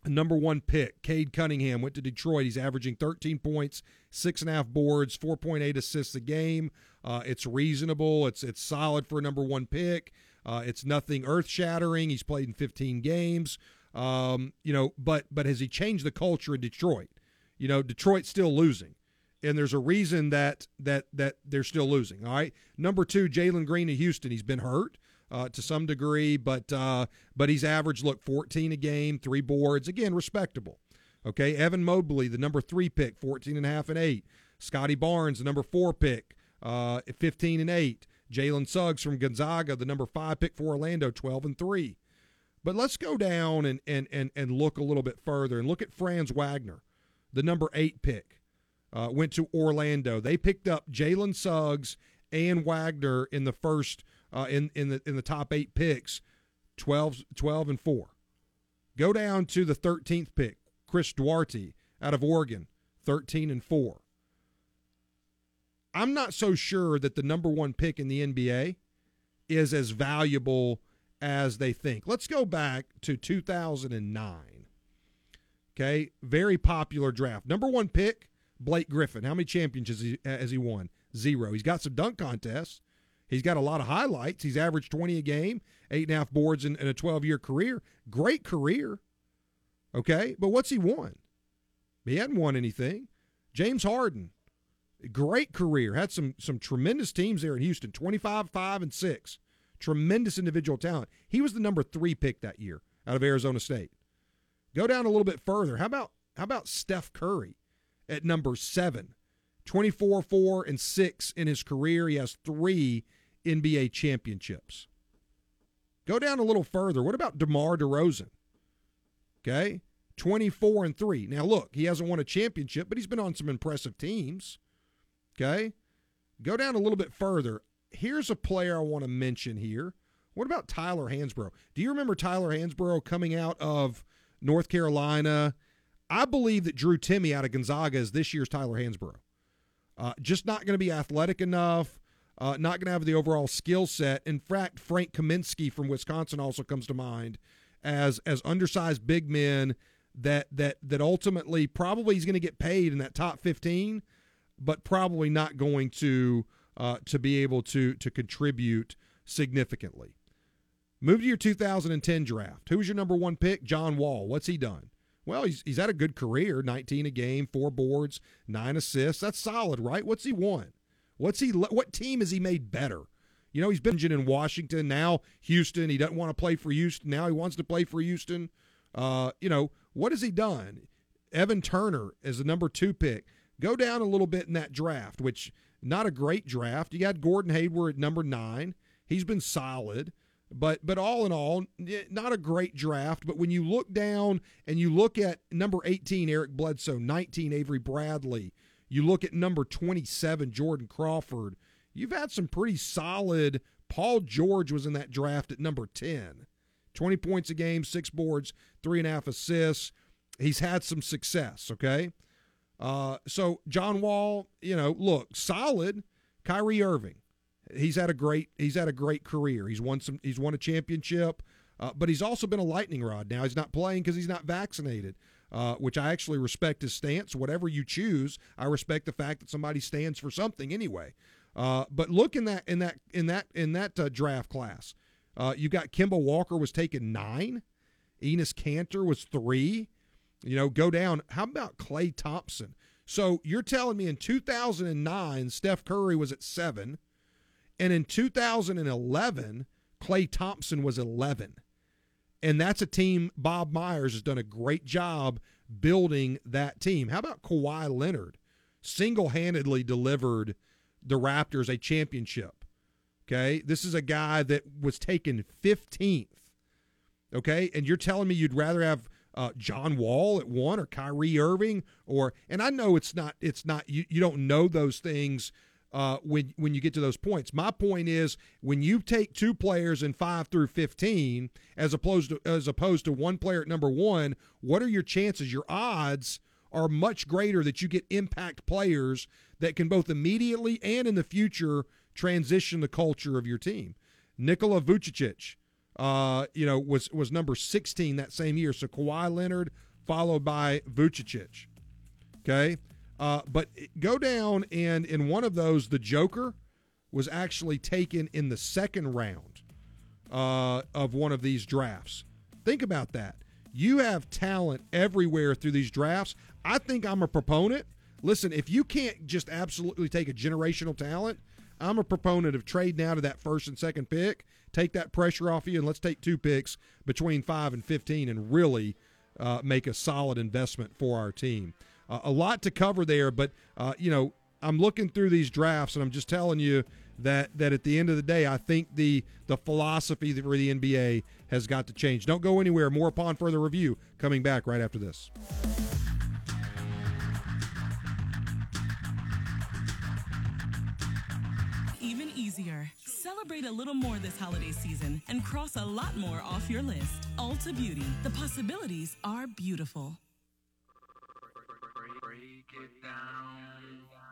C: number one pick, Cade Cunningham, went to Detroit. He's averaging 13 points, six and a half boards, 4.8 assists a game. Uh, it's reasonable. It's it's solid for a number one pick. Uh, it's nothing earth shattering. He's played in 15 games. Um, you know, but but has he changed the culture in Detroit? You know, Detroit's still losing, and there's a reason that that that they're still losing. All right, number two, Jalen Green of Houston. He's been hurt. Uh, to some degree, but uh, but he's averaged look 14 a game, three boards, again respectable. Okay, Evan Mobley, the number three pick, 14 and a half and eight. Scotty Barnes, the number four pick, uh, 15 and eight. Jalen Suggs from Gonzaga, the number five pick for Orlando, 12 and three. But let's go down and and and and look a little bit further and look at Franz Wagner the number eight pick, uh, went to Orlando. They picked up Jalen Suggs and Wagner in the first uh, in in the in the top eight picks, 12, 12 and four. Go down to the thirteenth pick, Chris Duarte out of Oregon, thirteen and four. I'm not so sure that the number one pick in the NBA is as valuable as they think. Let's go back to 2009. Okay, very popular draft. Number one pick, Blake Griffin. How many championships has he, won? Zero. He's got some dunk contests. He's got a lot of highlights. He's averaged 20 a game, eight and a half boards in, in a 12 year career. Great career. Okay, but what's he won? He hadn't won anything. James Harden, great career. Had some some tremendous teams there in Houston. 25, 5, and 6. Tremendous individual talent. He was the number three pick that year out of Arizona State. Go down a little bit further. How about how about Steph Curry at number seven? 24 4 and 6 in his career. He has three NBA championships. Go down a little further. What about DeMar DeRozan? Okay. 24 and 3. Now, look, he hasn't won a championship, but he's been on some impressive teams. Okay. Go down a little bit further. Here's a player I want to mention here. What about Tyler Hansbrough? Do you remember Tyler Hansbrough coming out of North Carolina? I believe that Drew Timme out of Gonzaga is this year's Tyler Hansbrough. Uh, just not going to be athletic enough, uh, not going to have the overall skill set. In fact, Frank Kaminsky from Wisconsin also comes to mind as as undersized big men that that that ultimately probably he's going to get paid in that top 15, but probably not going to uh, to be able to to contribute significantly. Move to your 2010 draft. Who was your number one pick? John Wall. What's he done? Well, he's he's had a good career, 19 a game, four boards, nine assists. That's solid, right? What's he won? What's he what team has he made better? You know, he's been in Washington, now Houston. He doesn't want to play for Houston. Now he wants to play for Houston. Uh, you know, what has he done? Evan Turner is the number 2 pick. Go down a little bit in that draft, which not a great draft. You got Gordon Hayward at number 9. He's been solid. But but all in all, not a great draft. But when you look down and you look at number 18, Eric Bledsoe, 19, Avery Bradley, you look at number 27, Jordan Crawford, you've had some pretty solid. Paul George was in that draft at number 10. 20 points a game, six boards, three and a half assists. He's had some success, okay? Uh, so John Wall, you know, look, solid. Kyrie Irving, he's had a great he's had a great career. He's won some he's won a championship, uh, but he's also been a lightning rod. Now he's not playing because he's not vaccinated, uh, which I actually respect his stance. Whatever you choose, I respect the fact that somebody stands for something anyway. Uh, but look in that in that in that in that uh, draft class, uh, you got Kemba Walker was taken nine, Enes Kanter was three. You know, go down. How about Klay Thompson? So you're telling me in 2009, Steph Curry was at seven. And in 2011, Klay Thompson was 11. And that's a team Bob Myers has done a great job building that team. How about Kawhi Leonard? Single handedly delivered the Raptors a championship. Okay. This is a guy that was taken 15th. Okay. And you're telling me you'd rather have uh, John Wall at one or Kyrie Irving or, and I know it's not, it's not, you, you don't know those things uh, when when you get to those points. My point is when you take two players in five through fifteen, as opposed to as opposed to one player at number one, what are your chances? Your odds are much greater that you get impact players that can both immediately and in the future transition the culture of your team. Nikola Vucevic, uh, you know, was was number sixteen that same year. So Kawhi Leonard followed by Vucevic. Okay. Uh, but go down and in one of those, the Joker was actually taken in the second round uh, of one of these drafts. Think about that. You have talent everywhere through these drafts. I think I'm a proponent. Listen, if you can't just absolutely take a generational talent, I'm a proponent of trade now to that first and second pick. Take that pressure off you, and let's take two picks between five and 15 and really uh, make a solid investment for our team. Uh, a lot to cover there, but uh, you know, I'm looking through these drafts, and I'm just telling you that that at the end of the day, I think the the philosophy for the NBA has got to change. Don't go anywhere. More upon further review. Coming back right after this.
K: Even easier. Celebrate a little more this holiday season and cross a lot more off your list. Ulta Beauty. The possibilities are beautiful.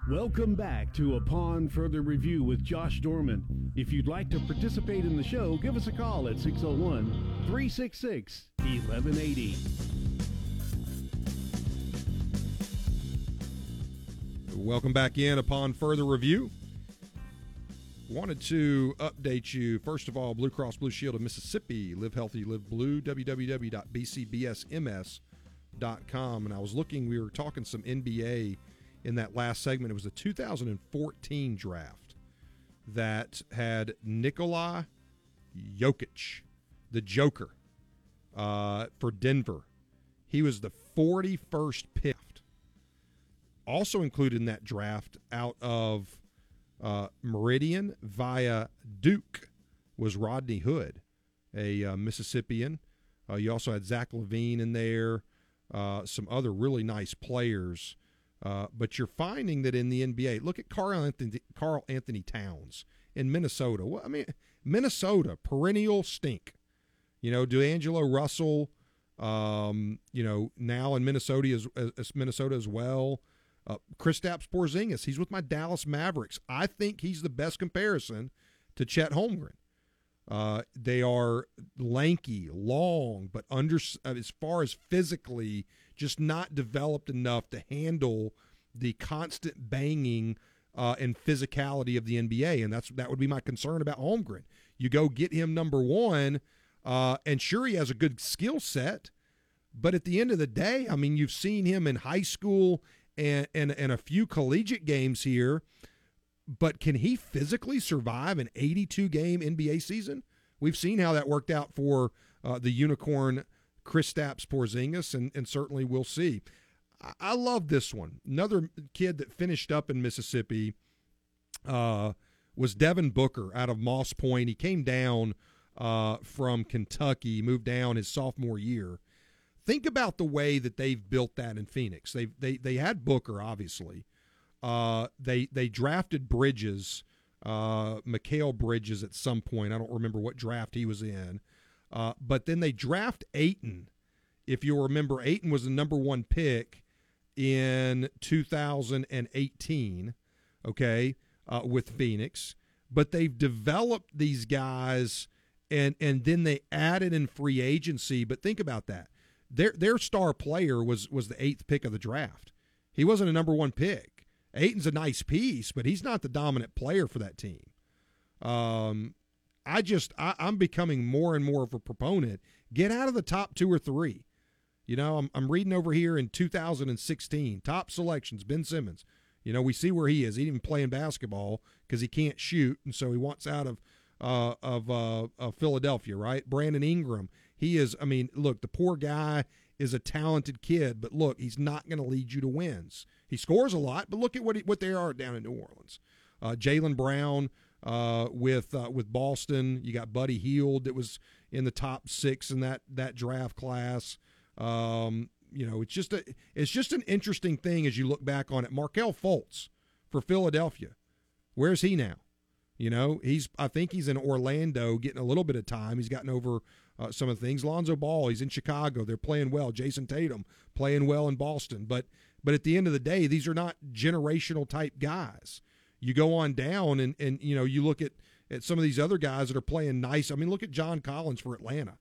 B: Welcome back to Upon Further Review with Josh Dorman. If you'd like to participate in the show, give us a call at 601 366 1180.
C: Welcome back in Upon Further Review. Wanted to update you. First of all, Blue Cross Blue Shield of Mississippi. Live healthy, live blue. www.bcbsms.com. And I was looking, we were talking some NBA in that last segment. It was the 2014 draft that had Nikola Jokic, the Joker, uh, for Denver. He was the 41st pick. Also included in that draft out of uh, Meridian via Duke was Rodney Hood, a uh, Mississippian. Uh, you also had Zach LaVine in there, uh, some other really nice players. Uh, but you're finding that in the NBA, look at Karl-Anthony, Carl Anthony Towns in Minnesota. Well, I mean, Minnesota, perennial stink. You know, D'Angelo Russell, um, you know, now in Minnesota as, as Minnesota as well. Uh, Kristaps Porzingis, he's with my Dallas Mavericks. I think he's the best comparison to Chet Holmgren. Uh, they are lanky, long, but under uh, as far as physically, just not developed enough to handle the constant banging uh, and physicality of the NBA, and that's that would be my concern about Holmgren. You go get him number one, uh, and sure he has a good skill set, but at the end of the day, I mean, you've seen him in high school and and, and a few collegiate games here but can he physically survive an 82 game NBA season? We've seen how that worked out for uh, the unicorn Kristaps Porzingis, and, and certainly we'll see. I, I, love this one. Another kid that finished up in Mississippi uh, was Devin Booker out of Moss Point. He came down uh, from Kentucky, moved down his sophomore year. Think about the way that they've built that in Phoenix. They they they had Booker obviously, uh, they they drafted Bridges, uh, Mikal Bridges at some point. I don't remember what draft he was in, uh, but then they draft Ayton. If you remember, Ayton was the number one pick in 2018. Okay, uh, with Phoenix, but they've developed these guys, and and then they added in free agency. But think about that. Their their star player was was the eighth pick of the draft. He wasn't a number one pick. Ayton's a nice piece, but he's not the dominant player for that team. Um, I just I, am becoming more and more of a proponent. Get out of the top two or three. You know, I'm I'm reading over here in 2016 top selections. Ben Simmons. You know, we see where he is. He even playing basketball because he can't shoot, and so he wants out of uh, of, uh, of Philadelphia. Right, Brandon Ingram. He is. I mean, look, the poor guy is a talented kid, but look, he's not going to lead you to wins. He scores a lot, but look at what he, what they are down in New Orleans. Uh, Jaylen Brown uh, with uh, with Boston. You got Buddy Hield that was in the top six in that that draft class. Um, you know, it's just a it's just an interesting thing as you look back on it. Markelle Fultz for Philadelphia, where's he now? You know, he's I think he's in Orlando getting a little bit of time. He's gotten over uh, some of the things. Lonzo Ball, he's in Chicago. They're playing well. Jayson Tatum playing well in Boston. But but at the end of the day, these are not generational type guys. You go on down and and you know you look at at some of these other guys that are playing nice. I mean, look at John Collins for Atlanta.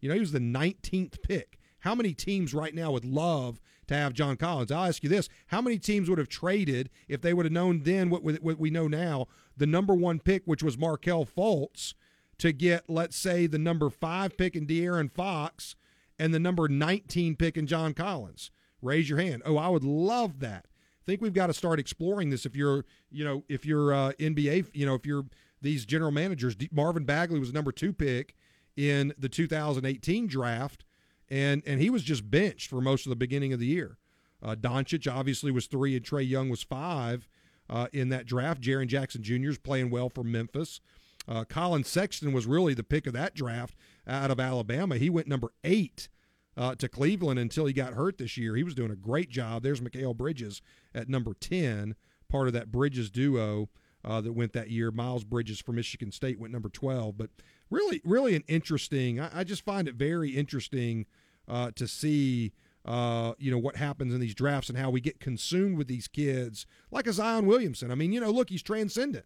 C: You know, he was the 19th pick. How many teams right now would love to have John Collins? I'll ask you this: How many teams would have traded if they would have known then what, what we know now? The number one pick, which was Markelle Fultz, to get, let's say, the number five pick in De'Aaron Fox and the number 19 pick in John Collins. Raise your hand. Oh, I would love that. I think we've got to start exploring this. If you're, you know, if you're uh, NBA, you know, if you're these general managers, Marvin Bagley was number two pick in the 2018 draft, and and he was just benched for most of the beginning of the year. Uh, Doncic obviously was three, and Trae Young was five uh, in that draft. Jaren Jackson Jr. is playing well for Memphis. Uh, Collin Sexton was really the pick of that draft out of Alabama. He went number eight uh, to Cleveland until he got hurt this year. He was doing a great job. There's Mikal Bridges at number 10, part of that Bridges duo uh, that went that year. Miles Bridges from Michigan State went number 12. But really, really an interesting, I, I just find it very interesting uh, to see. Uh, you know what happens in these drafts and how we get consumed with these kids, like a Zion Williamson. I mean, you know, look, he's transcendent.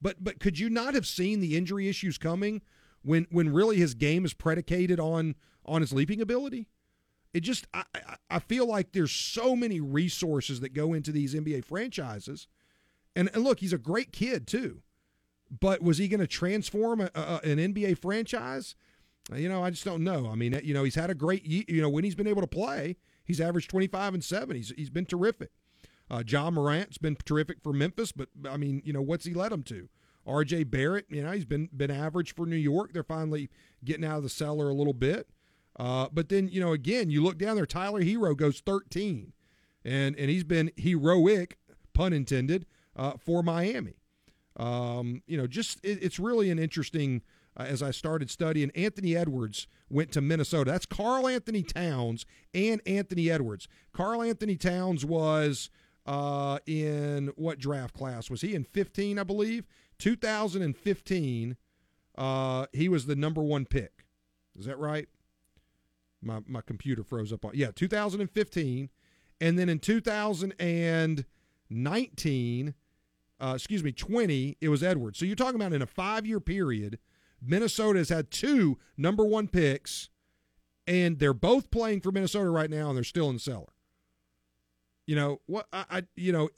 C: But but could you not have seen the injury issues coming when when really his game is predicated on on his leaping ability? It just I, I feel like there's so many resources that go into these NBA franchises, and, and look, he's a great kid too, but was he going to transform a, a, an NBA franchise? You know, I just don't know. I mean, you know, he's had a great you know when he's been able to play, he's averaged 25 and seven. He's he's been terrific. Uh, Ja Morant's been terrific for Memphis, but I mean, you know, what's he led them to? R.J. Barrett, you know, he's been been average for New York. They're finally getting out of the cellar a little bit. Uh, but then you know again, you look down there. Tyler Herro goes 13, and and he's been heroic, pun intended, uh, for Miami. Um, you know, just it, it's really an interesting. Uh, as I started studying, Anthony Edwards went to Minnesota. That's Karl-Anthony Towns and Anthony Edwards. Karl-Anthony Towns was uh, in what draft class was he in? 15, I believe. 2015. Uh, he was the number one pick. Is that right? My my computer froze up on. Yeah, 2015, and then in 2019, uh, excuse me, 20, it was Edwards. So you're talking about in a five year period, Minnesota has had two number one picks, and they're both playing for Minnesota right now, and they're still in the cellar. You know what? I, I you know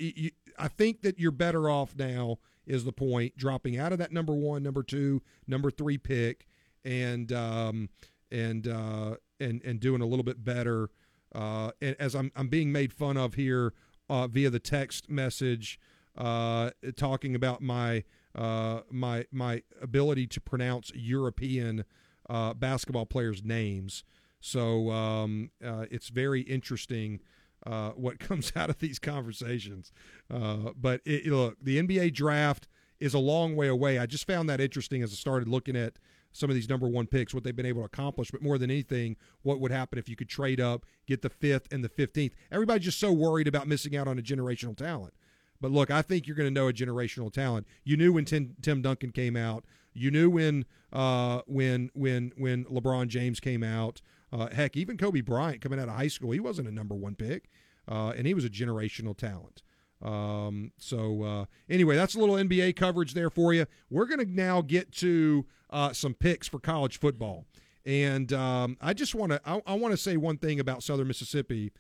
C: I think that you're better off now. Is the point dropping out of that number one, number two, number three pick, and um, and uh, and and doing a little bit better. Uh, and as I'm I'm being made fun of here uh, via the text message, uh, talking about my uh, my my ability to pronounce European uh, basketball players' names. So um, uh, it's very interesting uh, what comes out of these conversations. Uh, but it, look, the NBA draft is a long way away. I just found that interesting as I started looking at some of these number one picks, what they've been able to accomplish. But more than anything, what would happen if you could trade up, get the fifth and the 15th? Everybody's just so worried about missing out on a generational talent. But look, I think you're going to know a generational talent. You knew when Tim, Tim Duncan came out. You knew when uh, when when when LeBron James came out. Uh, heck, even Kobe Bryant coming out of high school, he wasn't a number one pick, uh, and he was a generational talent. Um, so uh, anyway, that's a little NBA coverage there for you. We're going to now get to uh, some picks for college football, and um, I just want to I, I want to say one thing about Southern Mississippi.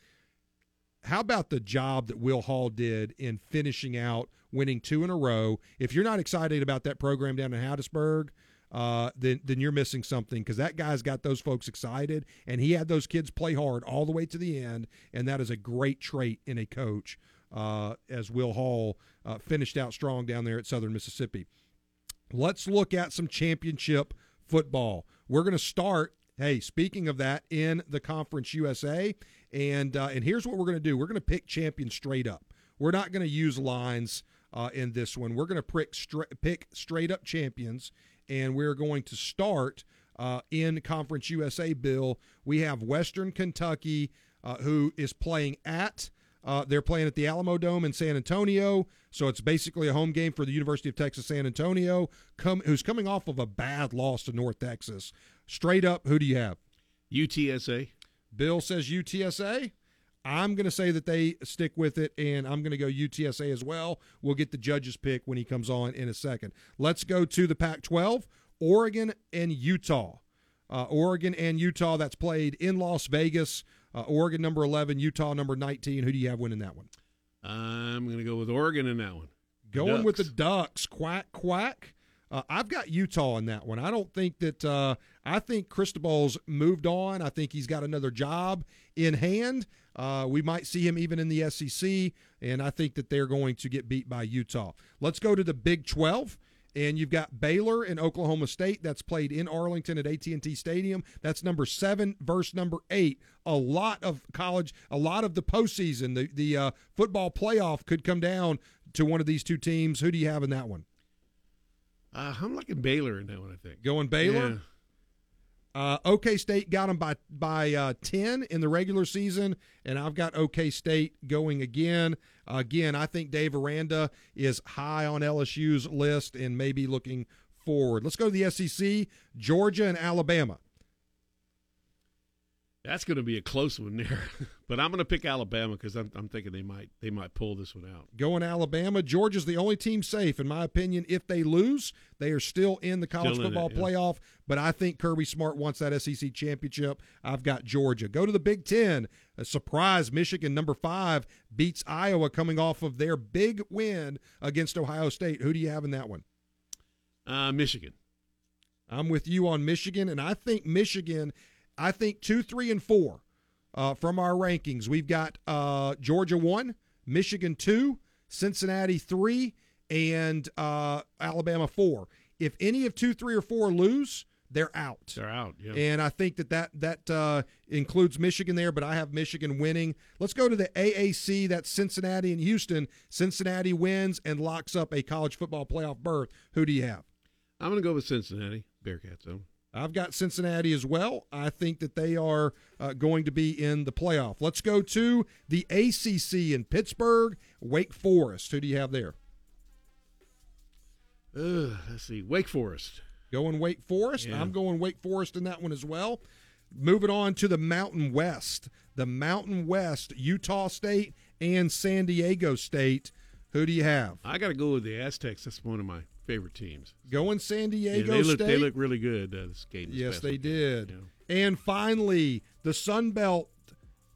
C: How about the job that Will Hall did in finishing out winning two in a row? If you're not excited about that program down in Hattiesburg, uh, then then you're missing something because that guy's got those folks excited, and he had those kids play hard all the way to the end, and that is a great trait in a coach. Uh, as Will Hall uh, finished out strong down there at Southern Mississippi. Let's look at some championship football. We're going to start. Hey, speaking of that, in the Conference USA, and uh, and here's what we're going to do. We're going to pick champions straight up. We're not going to use lines uh, in this one. We're going to pick pick straight up champions, and we're going to start uh, in Conference USA. Bill, we have Western Kentucky, uh, who is playing at. Uh, they're playing at the Alamodome in San Antonio, so it's basically a home game for the University of Texas San Antonio, come, who's coming off of a bad loss to North Texas. Straight up, who do you have?
D: UTSA.
C: Bill says UTSA. I'm going to say that they stick with it, and I'm going to go UTSA as well. We'll get the judge's pick when he comes on in a second. Let's go to the Pac 12 Oregon and Utah. Uh, Oregon and Utah, that's played in Las Vegas. Uh, Oregon number 11, Utah number 19. Who do you have winning that one?
D: I'm going to go with Oregon in that one.
C: Going
D: Ducks.
C: with the Ducks. Quack, quack. Uh, I've got Utah in that one. I don't think that. Uh, I think Cristobal's moved on. I think he's got another job in hand. Uh, we might see him even in the SEC, and I think that they're going to get beat by Utah. Let's go to the Big 12 and you've got Baylor and Oklahoma State that's played in Arlington at AT&T Stadium. That's number seven versus number eight. A lot of college, a lot of the postseason, the the uh, football playoff could come down to one of these two teams. Who do you have in that one?
D: Uh, I'm liking Baylor in that one. I think
C: Going Baylor.
D: Yeah.
C: Uh, OK State got them by by uh, ten in the regular season, and I've got OK State going again. again, I think Dave Aranda is high on LSU's list and maybe looking forward. Let's go to the SEC: Georgia and Alabama.
D: That's going to be a close one there, but I'm going to pick Alabama because I'm, I'm thinking they might they might pull this one out.
C: Going Alabama. Georgia's the only team safe, in my opinion. If they lose, they are still in the college
D: in
C: football
D: it, yeah.
C: playoff. But I think Kirby Smart wants that SEC championship. I've got Georgia. Go to the Big Ten. A surprise Michigan, number five, beats Iowa coming off of their big win against Ohio State. Who do you have in that one?
D: Uh, Michigan.
C: I'm with you on Michigan, and I think Michigan. I think two, three, and four uh, from our rankings. We've got uh, Georgia one, Michigan two, Cincinnati three, and uh, Alabama four. If any of two, three, or four lose, they're out.
D: They're out. Yeah.
C: And I think that that that uh, includes Michigan there, but I have Michigan winning. Let's go to the AAC. That's Cincinnati and Houston. Cincinnati wins and locks up a college football playoff berth. Who do you have?
D: I'm going to go with Cincinnati Bearcats. Though.
C: I've got Cincinnati as well. I think that they are uh, going to be in the playoff. Let's go to the ACC in Pittsburgh, Wake Forest. Who do you have there?
D: Uh, let's see. Wake Forest.
C: Going Wake Forest.
D: Yeah.
C: I'm going Wake Forest in that one as well. Moving on to the Mountain West. The Mountain West, Utah State and San Diego State. Who do you have?
D: I got to go with the Aztecs. That's one of my favorite teams.
C: Going San
D: Yeah,
C: Diego
D: they look
C: State.
D: they look really good uh, this game. this
C: Yes, they
D: weekend.
C: did.
D: Yeah.
C: And finally, the Sun Belt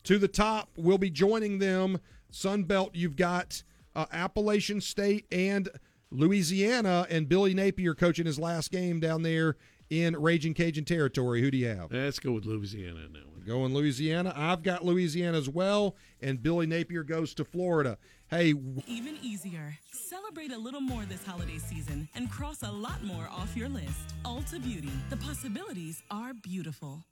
C: to the top We'll be joining them. Sun Belt, you've got uh, Appalachian State and Louisiana, and Billy Napier coaching his last game down there in Raging Cajun territory. Who do you have?
D: Let's go with Louisiana in that one.
C: Going Louisiana. I've got Louisiana as well, and Billy Napier goes to Florida. Hey,
K: Even easier. Celebrate a little more this holiday season and cross a lot more off your list. Ulta Beauty. The possibilities are beautiful.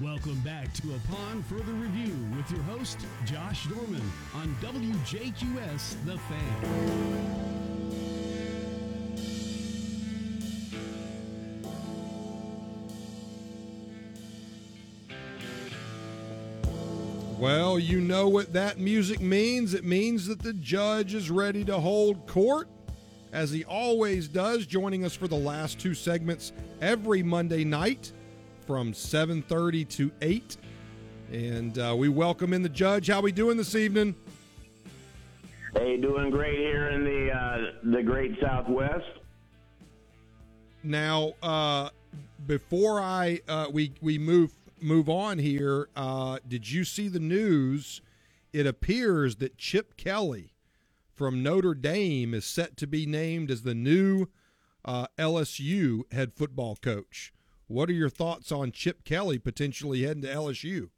B: Welcome back to Upon Further Review with your host, Josh Dorman, on WJQS The Fan.
C: Well, you know what that music means. It means that the judge is ready to hold court, as he always does, joining us for the last two segments every Monday night from 7.30 to 8. And uh, we welcome in the judge. How we doing this evening?
L: Hey, doing great here in the uh, the great Southwest.
C: Now, uh, before I uh, we we move move on here, uh, did you see the news? It appears that Chip Kelly from Notre Dame is set to be named as the new uh, LSU head football coach. What are your thoughts on Chip Kelly potentially heading to LSU?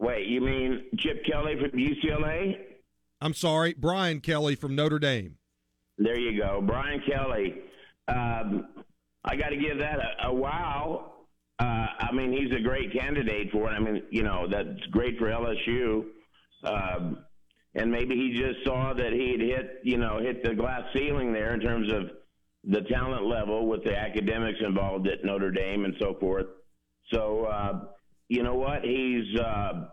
L: Wait, you mean Chip Kelly from UCLA?
C: I'm sorry, Brian Kelly from Notre Dame.
L: There you go, Brian Kelly. Um, I got to give that a, a wow. Uh, I mean, he's a great candidate for it. I mean, you know, that's great for LSU. Um, and maybe he just saw that he'd hit, you know, hit the glass ceiling there in terms of the talent level with the academics involved at Notre Dame and so forth. So, uh, you know what? He's uh,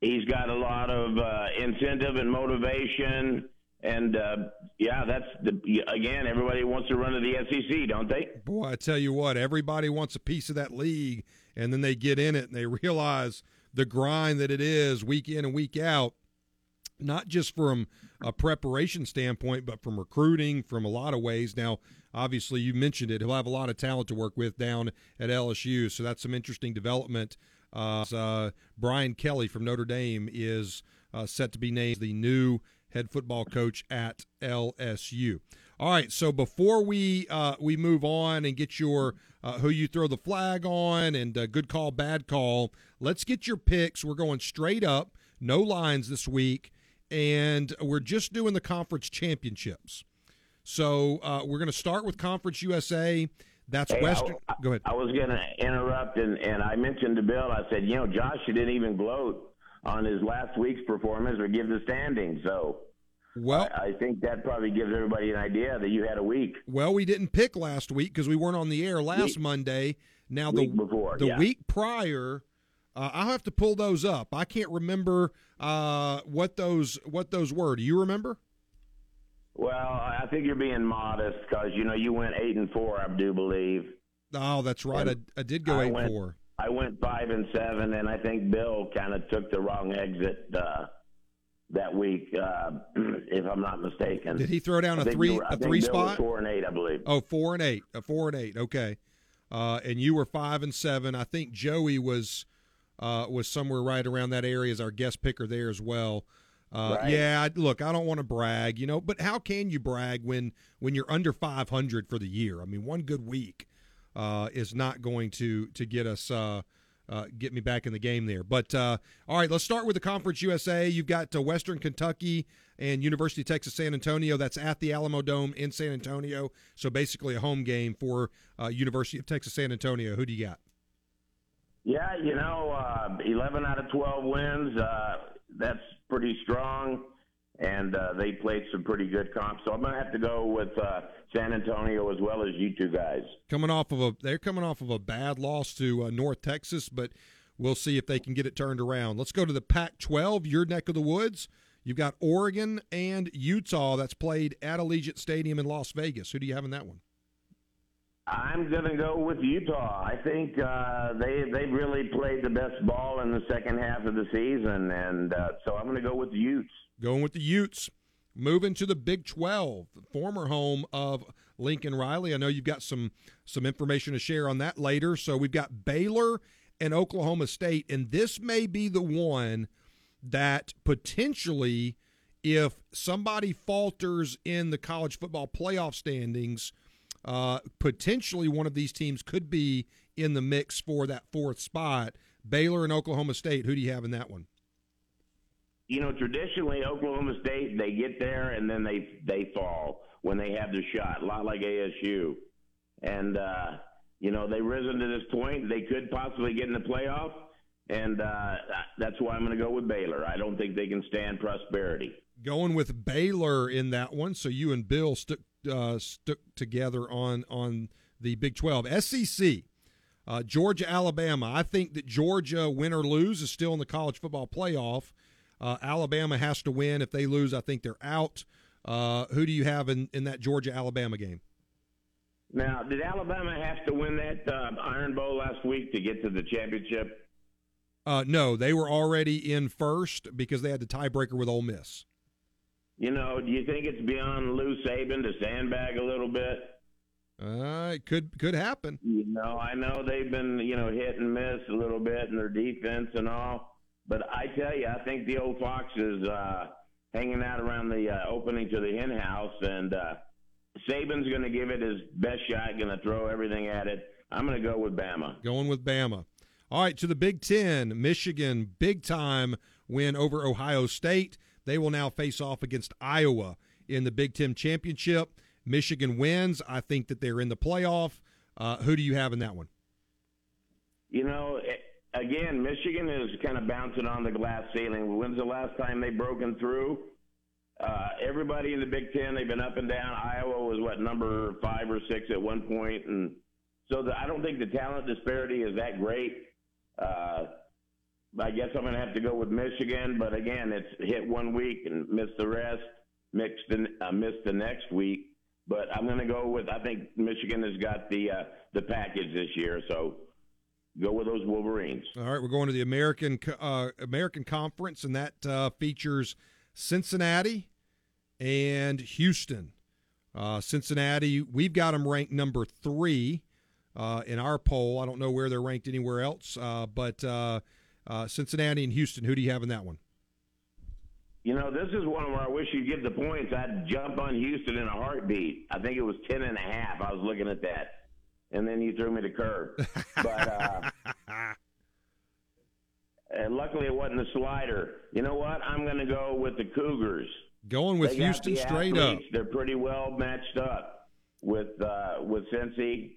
L: he's got a lot of uh, incentive and motivation. And uh, yeah, that's the again. Everybody wants to run to the SEC, don't they?
C: Boy, I tell you what, everybody wants a piece of that league, and then they get in it and they realize the grind that it is week in and week out, not just from a preparation standpoint, but from recruiting, from a lot of ways. Now, obviously, you mentioned it. He'll have a lot of talent to work with down at LSU, so that's some interesting development. Uh, uh, Brian Kelly from Notre Dame is uh, set to be named the new head football coach at LSU. All right, so before we uh, we move on and get your uh, who you throw the flag on and uh, good call, bad call, let's get your picks. We're going straight up, no lines this week, and we're just doing the conference championships. So uh, we're going to start with Conference USA. That's
L: Hey,
C: Western.
L: I,
C: Go ahead.
L: I was going to interrupt, and, and I mentioned to Bill. I said, you know, Josh you didn't even gloat on his last week's performance or give the standings. So,
C: well,
L: I, I think that probably gives everybody an idea that you had a week.
C: Well, we didn't pick last week because we weren't on the air last
L: Week-
C: Monday. Now the week
L: before,
C: the
L: yeah.
C: week prior, uh, I'll have to pull those up. I can't remember uh, what those what those were. Do you remember?
L: Well, I think you're being modest because you know you went eight and four, I do believe.
C: Oh, that's right. I, I did go
L: I
C: eight
L: went-
C: four.
L: I went five and seven, and I think Bill kind of took the wrong exit uh, that week, uh, if I'm not mistaken.
C: Did he throw down
L: I
C: a three
L: were- I
C: a
L: think
C: three
L: Bill was
C: spot?
L: Four and eight, I believe.
C: Oh, four and eight. A four and eight. Okay. Uh, and you were five and seven. I think Joey was uh, was somewhere right around that area as our guest picker there as well. Uh,
L: Right.
C: Yeah, look, I don't want to brag, you know, but how can you brag when when you're under 500 for the year? I mean, one good week is not going to to get us uh, uh, get me back in the game there. But uh, all right, let's start with the Conference USA. You've got uh, Western Kentucky and University of Texas San Antonio. That's at the Alamodome in San Antonio. So basically a home game for uh, University of Texas San Antonio. Who do you got?
L: Yeah, you know, uh, 11 out of 12 wins. Uh, that's pretty strong. And uh, they played some pretty good comps. So I'm going to have to go with uh, San Antonio as well as you two guys.
C: Coming off of a, they're coming off of a bad loss to uh, North Texas, but we'll see if they can get it turned around. Let's go to the Pac-12, your neck of the woods. You've got Oregon and Utah that's played at Allegiant Stadium in Las Vegas. Who do you have in that one?
L: I'm going to go with Utah. I think uh, they they really played the best ball in the second half of the season, and uh, so I'm going to go with the Utes.
C: Going with the Utes. Moving to the Big 12, former home of Lincoln Riley. I know you've got some some information to share on that later. So we've got Baylor and Oklahoma State, and this may be the one that potentially, if somebody falters in the college football playoff standings, uh, potentially one of these teams could be in the mix for that fourth spot. Baylor and Oklahoma State. Who do you have in that one?
L: You know, traditionally Oklahoma State they get there and then they they fall when they have the shot, a lot like ASU, and uh, you know they've risen to this point. They could possibly get in the playoff, and uh, that's why I'm going to go with Baylor. I don't think they can stand prosperity.
C: Going with Baylor in that one, so you and Bill stuck uh, stuck together on on the Big 12. SEC, uh, Georgia, Alabama. I think that Georgia, win or lose, is still in the college football playoff. Uh, Alabama has to win. If they lose, I think they're out. Uh, who do you have in, in that Georgia Alabama game?
L: Now, did Alabama have to win that uh, Iron Bowl last week to get to the championship?
C: Uh, no, they were already in first because they had the tiebreaker with Ole Miss.
L: You know, do you think it's beyond Lou Saban to sandbag a little bit?
C: Uh, it could could happen.
L: You know, I know they've been you know hit and miss a little bit in their defense and all, but I tell you, I think the old fox is uh, hanging out around the uh, opening to the hen house, and uh, Saban's going to give it his best shot, going to throw everything at it. I'm going to go with Bama.
C: Going with Bama. All right, to the Big Ten, Michigan, big time win over Ohio State. They will now face off against Iowa in the Big Ten championship. Michigan wins. I think that they're in the playoff. Uh, who do you have in that one?
L: You know, again, Michigan is kind of bouncing on the glass ceiling. When's the last time they broken through? Uh, everybody in the Big Ten, they've been up and down. Iowa was what number five or six at one point, and so the, I don't think the talent disparity is that great. Uh, I guess I'm going to have to go with Michigan, but again, it's hit one week and missed the rest, mixed uh, missed the next week. But I'm going to go with I think Michigan has got the uh, the package this year, so go with those Wolverines.
C: All right, we're going to the American uh, American Conference, and that uh, features Cincinnati and Houston. Uh, Cincinnati, we've got them ranked number three uh, in our poll. I don't know where they're ranked anywhere else, uh, but uh, Cincinnati and Houston. Who do you have in that one?
L: You know, this is one where I wish you'd give the points. I'd jump on Houston in a heartbeat. I think it was ten and a half. I was looking at that, and then you threw me the curve. but uh, and luckily it wasn't the slider. You know what? I'm going to go with the Cougars.
C: Going with Houston straight
L: athletes.
C: up.
L: They're pretty well matched up with uh, with Cincy,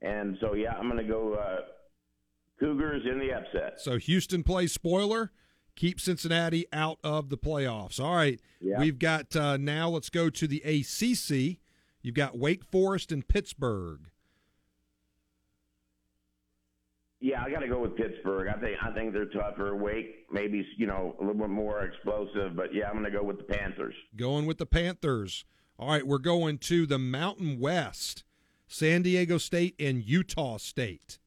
L: and so yeah, I'm going to go uh, Cougars in the upset.
C: So Houston plays spoiler. Keep Cincinnati out of the playoffs. All right,
L: Yeah.
C: we've got uh, now. Let's go to the ACC. You've got Wake Forest and Pittsburgh.
L: Yeah, I got to go with Pittsburgh. I think I think they're tougher. Wake maybe you know a little bit more explosive, but yeah, I'm going to go with the Panthers.
C: Going with the Panthers. All right, we're going to the Mountain West. San Diego State and Utah State.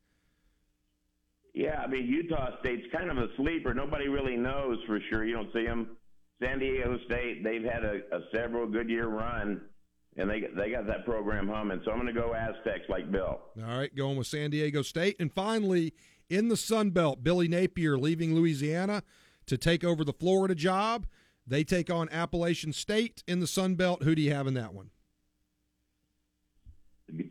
L: Yeah, I mean Utah State's kind of a sleeper. Nobody really knows for sure. You don't see them. San Diego State, they've had a, a several good year run, and they they got that program humming. So I'm going to go Aztecs like Bill.
C: All right, going with San Diego State. And finally, in the Sun Belt, Billy Napier leaving Louisiana to take over the Florida job. They take on Appalachian State in the Sun Belt. Who do you have in that one?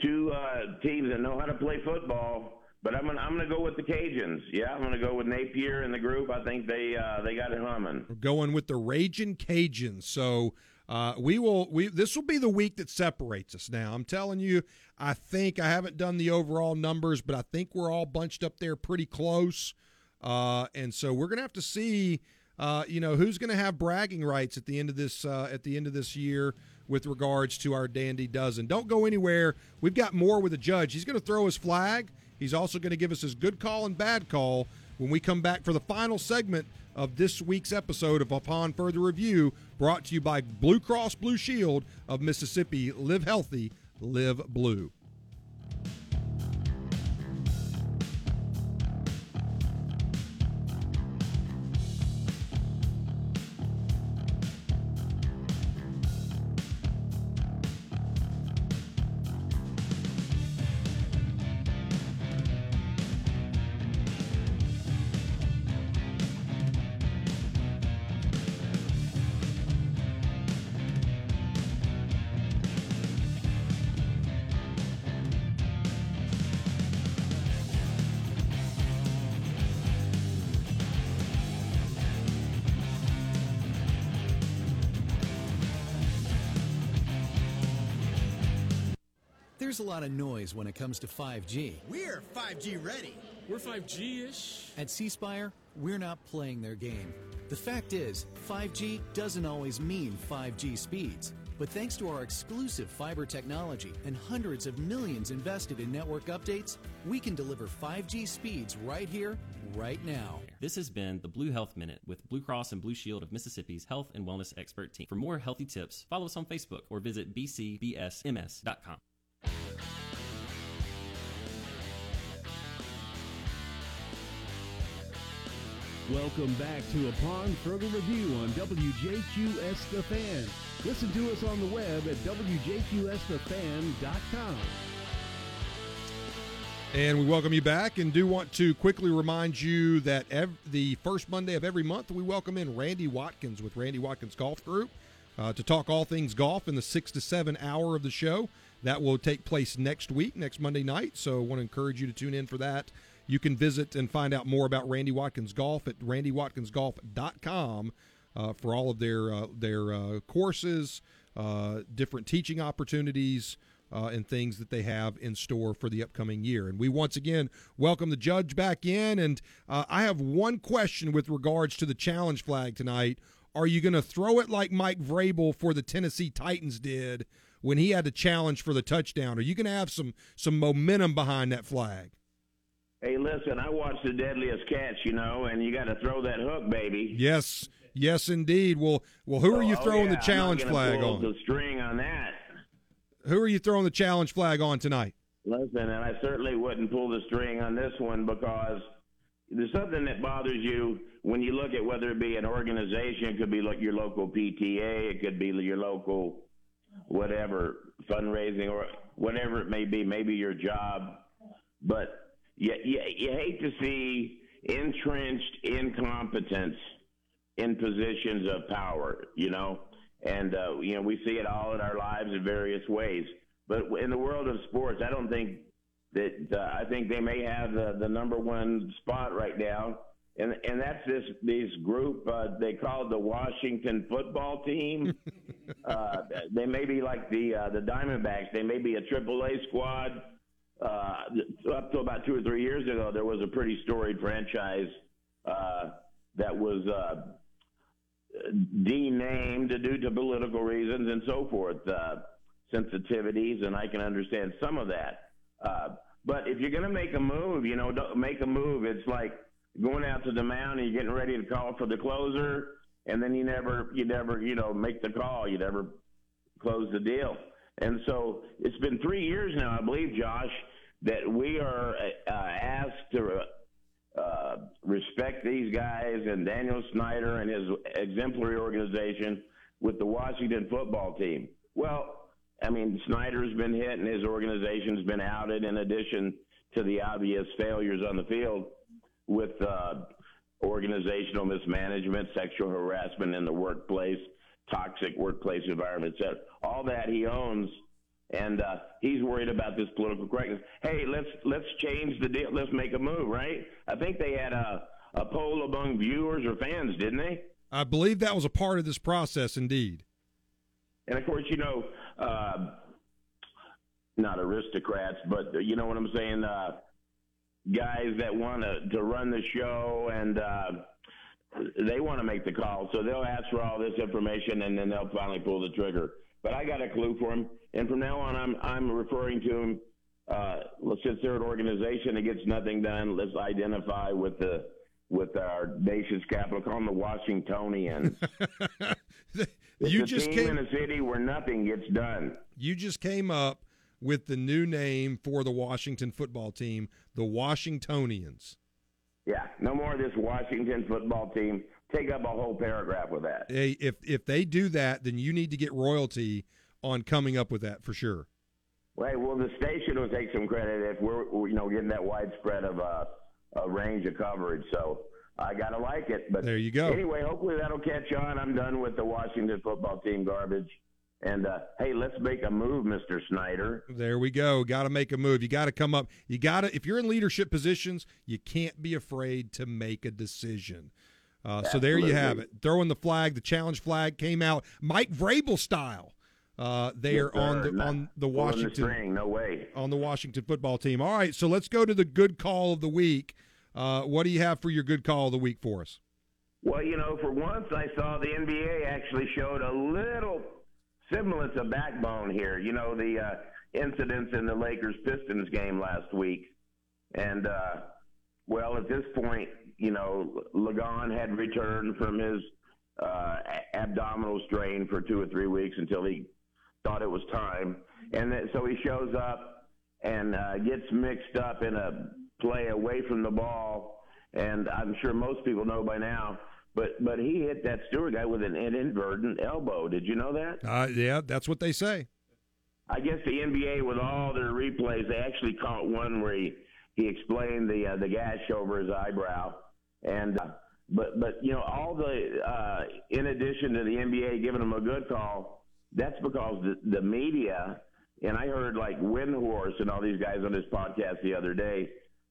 L: Two uh, teams that know how to play football. But I'm gonna I'm gonna go with the Cajuns. Yeah, I'm gonna go with Napier and the group. I think they uh, they got it humming.
C: We're going with the Raging Cajuns. So uh, we will. We this will be the week that separates us. Now I'm telling you, I think I haven't done the overall numbers, but I think we're all bunched up there pretty close. Uh, and so we're gonna have to see. Uh, you know who's going to have bragging rights at the end of this uh, at the end of this year with regards to our dandy dozen. Don't go anywhere. We've got more with the judge. He's going to throw his flag. He's also going to give us his good call and bad call when we come back for the final segment of this week's episode of Upon Further Review, brought to you by Blue Cross Blue Shield of Mississippi. Live healthy, live blue.
M: Lot of noise when it comes to 5G.
N: We're 5G ready.
O: We're 5G ish.
M: At C Spire, we're not playing their game. The fact is, 5G doesn't always mean 5G speeds. But thanks to our exclusive fiber technology and hundreds of millions invested in network updates, we can deliver 5G speeds right here, right now.
P: This has been the Blue Health Minute with Blue Cross and Blue Shield of Mississippi's health and wellness expert team. For more healthy tips, follow us on Facebook or visit bcbsms.com.
B: Welcome back to Upon Further Review on WJQS The Fan. Listen to us on the web at WJQSTheFan.com.
C: And we welcome you back and do want to quickly remind you that ev- the first Monday of every month, we welcome in Randy Watkins with Randy Watkins Golf Group uh, to talk all things golf in the six to seven hour of the show. That will take place next week, next Monday night. So I want to encourage you to tune in for that. You can visit and find out more about Randy Watkins Golf at randywatkinsgolf.com uh, for all of their uh, their uh, courses, uh, different teaching opportunities, uh, and things that they have in store for the upcoming year. And we once again welcome the judge back in. And uh, I have one question with regards to the challenge flag tonight. Are you going to throw it like Mike Vrabel for the Tennessee Titans did when he had to challenge for the touchdown? Are you going to have some some momentum behind that flag?
L: Hey, listen, I watched the deadliest catch, you know, and you got to throw that hook, baby.
C: Yes, yes, indeed. Well, well, who are you
L: Oh,
C: throwing
L: yeah,
C: the challenge flag
L: pull
C: on?
L: The string on that.
C: Who are you throwing the challenge flag on tonight?
L: Listen, and I certainly wouldn't pull the string on this one because there's something that bothers you when you look at whether it be an organization, it could be like your local PTA, it could be your local whatever fundraising or whatever it may be, maybe your job, but you, you, you hate to see entrenched incompetence in positions of power, you know, and uh, you know we see it all in our lives in various ways. But in the world of sports, I don't think that uh, I think they may have the, the number one spot right now, and and that's this this group uh, they call it the Washington Football Team. uh, they may be like the uh, the Diamondbacks. They may be a AAA squad. Uh, up to about two or three years ago, there was a pretty storied franchise uh, that was uh, denamed due to political reasons and so forth, uh, sensitivities, and I can understand some of that. Uh, but if you're going to make a move, you know, don't make a move. It's like going out to the mound and you're getting ready to call for the closer, and then you never, you never, you know, make the call. You never close the deal. And so it's been three years now, I believe, Josh, that we are uh, asked to uh, respect these guys and Daniel Snyder and his exemplary organization with the Washington football team. Well, I mean, Snyder's been hit and his organization's been outed in addition to the obvious failures on the field with uh, organizational mismanagement, sexual harassment in the workplace, toxic workplace environment, etc. All that he owns and uh, he's worried about this political correctness. Hey, let's let's change the deal. Let's make a move, right? I think they had a a poll among viewers or fans, didn't they?
C: I believe that was a part of this process, indeed.
L: And of course, you know, uh, not aristocrats, but you know what I'm saying. Uh, guys that want to to run the show and. Uh, they want to make the call, so they'll ask for all this information, and then they'll finally pull the trigger. But I got a clue for him, and from now on, I'm I'm referring to him. Uh, since they're an organization that gets nothing done, let's identify with the with our nation's capital. Call them the Washingtonians.
C: you just came,
L: in a city where nothing gets done.
C: You just came up with the new name for the Washington football team, the Washingtonians.
L: Yeah, no more of this Washington football team. Take up a whole paragraph with that.
C: Hey, if if they do that, then you need to get royalty on coming up with that for sure.
L: Right. Well, the station will take some credit if we're you know getting that widespread of uh, a range of coverage. So I gotta like it. But
C: there you go.
L: Anyway, hopefully that'll catch on. I'm done with the Washington football team garbage. And uh, hey, let's make a move, Mr. Snyder.
C: There we go. Got to make a move. You got to come up. You got to, if you're in leadership positions, you can't be afraid to make a decision. Uh, so there you have it. Throwing the flag, the challenge flag came out, Mike Vrabel style. Uh, there
L: Yes,
C: on
L: sir.
C: the on the
L: the
C: Washington
L: string, no way.
C: on the Washington football team. All right, so let's go to the good call of the week. Uh, what do you have for your good call of the week for us?
L: Well, you know, for once I saw the NBA actually showed a little semblance of backbone here. You know, the uh, incidents in the Lakers Pistons game last week. And, uh, well, at this point, you know, Lagon had returned from his uh, abdominal strain for two or three weeks until he thought it was time. And then, so he shows up and uh, gets mixed up in a play away from the ball. And I'm sure most people know by now, but but he hit that Stewart guy with an inadvertent elbow. Did you know that?
C: Uh, yeah, that's what they say.
L: I guess the NBA, with all their replays, they actually caught one where he, he explained the uh, the gash over his eyebrow, and uh, but but you know all the uh, in addition to the NBA giving him a good call, that's because the, the media and I heard like Windhorst and all these guys on this podcast the other day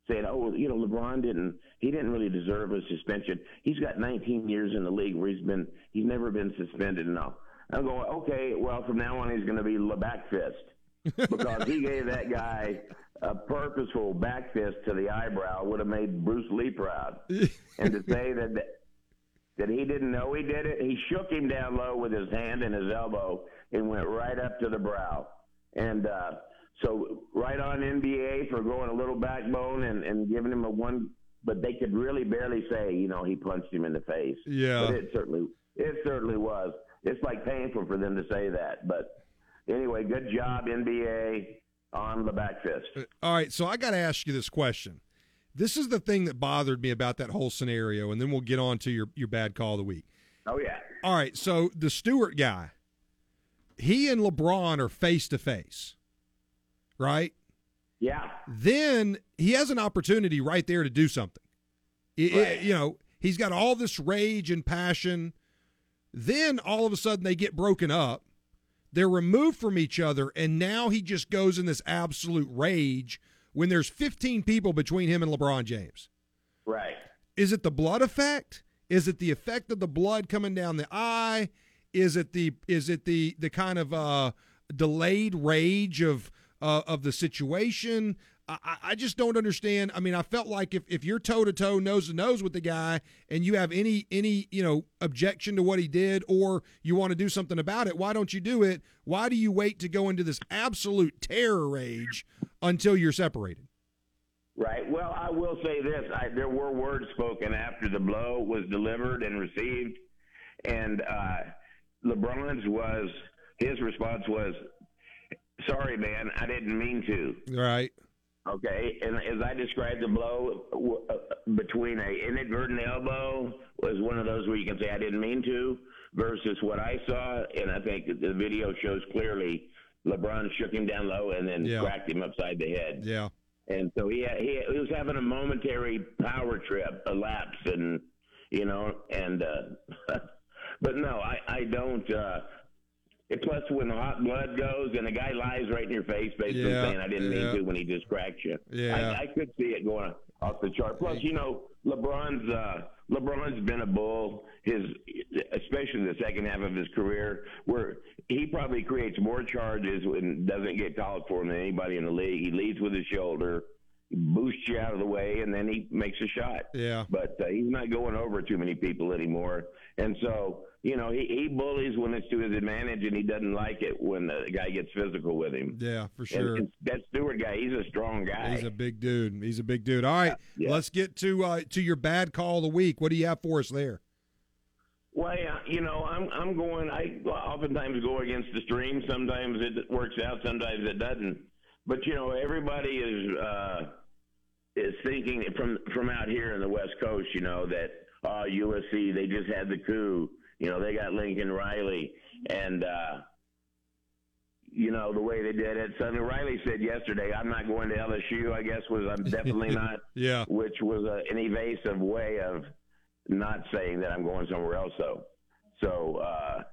L: saying, "Oh, you know, LeBron didn't he didn't really deserve a suspension. He's got 19 years in the league where he's been he's never been suspended enough." I'm going, okay, well, from now on, he's going to be the back fist because he gave that guy a purposeful back fist to the eyebrow would have made Bruce Lee proud. and to say that that he didn't know he did it, he shook him down low with his hand and his elbow and went right up to the brow. And uh, so, right on NBA for going a little backbone and, and giving him a one, but they could really barely say, you know, he punched him in the face.
C: Yeah.
L: But it certainly, it certainly was it's like painful for them to say that. But anyway, good job NBA on the back fist.
C: All right, so I got to ask you this question. This is the thing that bothered me about that whole scenario, and then we'll get on to your, your bad call of the week.
L: Oh yeah.
C: All right, so the Stewart guy, he and LeBron are face to face, right?
L: Yeah.
C: Then he has an opportunity right there to do something. It- it- you know, he's got all this rage and passion. Then all of a sudden they get broken up. They're removed from each other, and now he just goes in this absolute rage when there's 15 people between him and LeBron James.
L: Right.
C: Is it the blood effect? Is it the effect of the blood coming down the eye? Is it the is it the the kind of uh, delayed rage of uh, of the situation? I, I- just don't understand. I mean, I felt like if, if you're toe to toe, nose to nose with the guy, and you have any any you know objection to what he did, or you want to do something about it, why don't you do it? Why do you wait to go into this absolute terror rage until you're separated?
L: Right. Well, I will say this: I, there were words spoken after the blow was delivered and received, and uh, LeBron's was his response was, "Sorry, man, I didn't mean to."
C: Right.
L: Okay, and as I described the blow w- uh, between a inadvertent elbow was one of those where you can say I didn't mean to, versus what I saw, and I think the video shows clearly LeBron shook him down low and then
C: Yeah.
L: cracked him upside the head.
C: Yeah.
L: And so he, he he was having a momentary power trip, a lapse, and you know, and uh, but no, I I don't. Uh, And plus, when the hot blood goes and the guy lies right in your face, basically
C: Yeah,
L: saying, "I didn't
C: yeah.
L: mean to," when he just cracks you.
C: Yeah.
L: I, I could see it going off the chart. Plus, you know, LeBron's uh, LeBron's been a bull. His, especially the second half of his career, where he probably creates more charges and doesn't get called for than anybody in the league. He leads with his shoulder, boosts you out of the way, and then he makes a shot.
C: Yeah.
L: But uh, he's not going over too many people anymore, and so you know he, he bullies when it's to his advantage, and he doesn't like it when the guy gets physical with him.
C: Yeah, for sure.
L: and that Stewart guy, he's a strong guy.
C: He's a big dude. He's a big dude. All right, let's get to uh, to your bad call of the week. What do you have for us there?
L: Well, you know, I'm I'm going. I oftentimes go against the stream. Sometimes it works out. Sometimes it doesn't. But you know, everybody is uh, is thinking from from out here in the West Coast. You know that uh, USC they just had the coup. You know, they got Lincoln Riley, and uh, you know the way they did it. Suddenly, Riley said yesterday, "I'm not going to LSU." I guess was I'm definitely not.
C: Yeah.
L: Which was a, an evasive way of not saying that I'm going somewhere else. Though. So uh,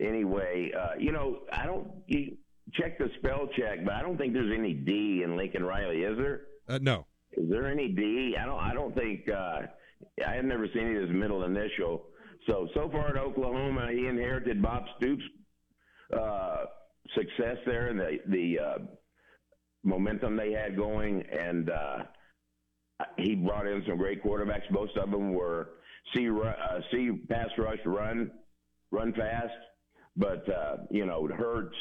L: anyway, uh, you know, I don't you check the spell check, but I don't think there's any D in Lincoln Riley. Is there?
C: Uh, no.
L: Is there any D? I don't. I don't think. Uh, I have never seen it as middle initial. So so far at Oklahoma, he inherited Bob Stoops' uh, success there and the the uh, momentum they had going, and uh, he brought in some great quarterbacks. Most of them were see uh, see pass rush, run, run fast. But uh, you know, Hurts,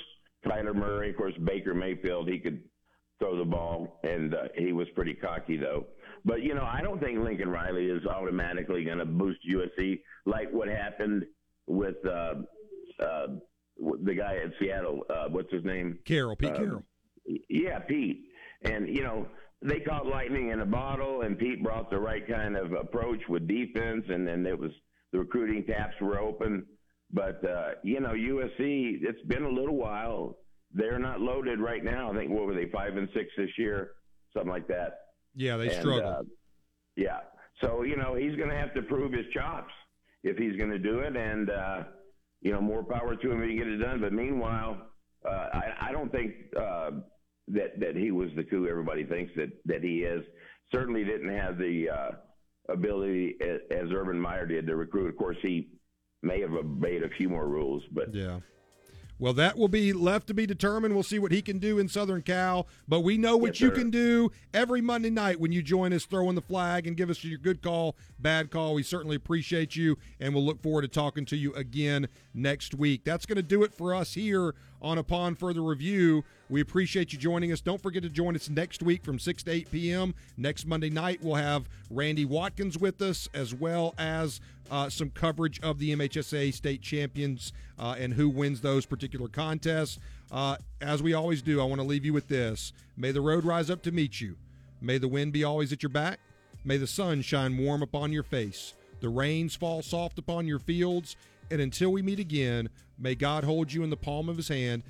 L: Kyler Murray, of course, Baker Mayfield, he could throw the ball, and uh, he was pretty cocky though. But you know, I don't think Lincoln Riley is automatically going to boost USC like what happened with uh, uh, the guy at Seattle. Uh, what's his name?
C: Carroll, Pete
L: Uh,
C: Carroll.
L: Yeah, Pete. And you know, they caught lightning in a bottle, and Pete brought the right kind of approach with defense, and then it was the recruiting taps were open. But uh, you know, USC, it's been a little while. They're not loaded right now. I think what were they five and six this year, something like that.
C: Yeah, they
L: And,
C: struggle.
L: uh, yeah. So, you know, he's going to have to prove his chops if he's going to do it. And, uh, you know, more power to him if he can get it done. But meanwhile, uh, I, I don't think uh, that, that he was the coup everybody thinks that, that he is. Certainly didn't have the uh, ability as, as Urban Meyer did to recruit. Of course, he may have obeyed a few more rules, but
C: Yeah. Well, that will be left to be determined. We'll see what he can do in Southern Cal, but we know what
L: Yes,
C: you
L: sir.
C: can do every Monday night when you join us throwing the flag and give us your good call, bad call. We certainly appreciate you, and we'll look forward to talking to you again next week. That's going to do it for us here on Upon Further Review. We appreciate you joining us. Don't forget to join us next week from 6 to 8 p.m. Next Monday night, we'll have Randy Watkins with us, as well as uh, some coverage of the MHSA state champions uh, and who wins those particular contests. Uh, as we always do, I want to leave you with this May the road rise up to meet you. May the wind be always at your back. May the sun shine warm upon your face. The rains fall soft upon your fields. And until we meet again, may God hold you in the palm of his hand.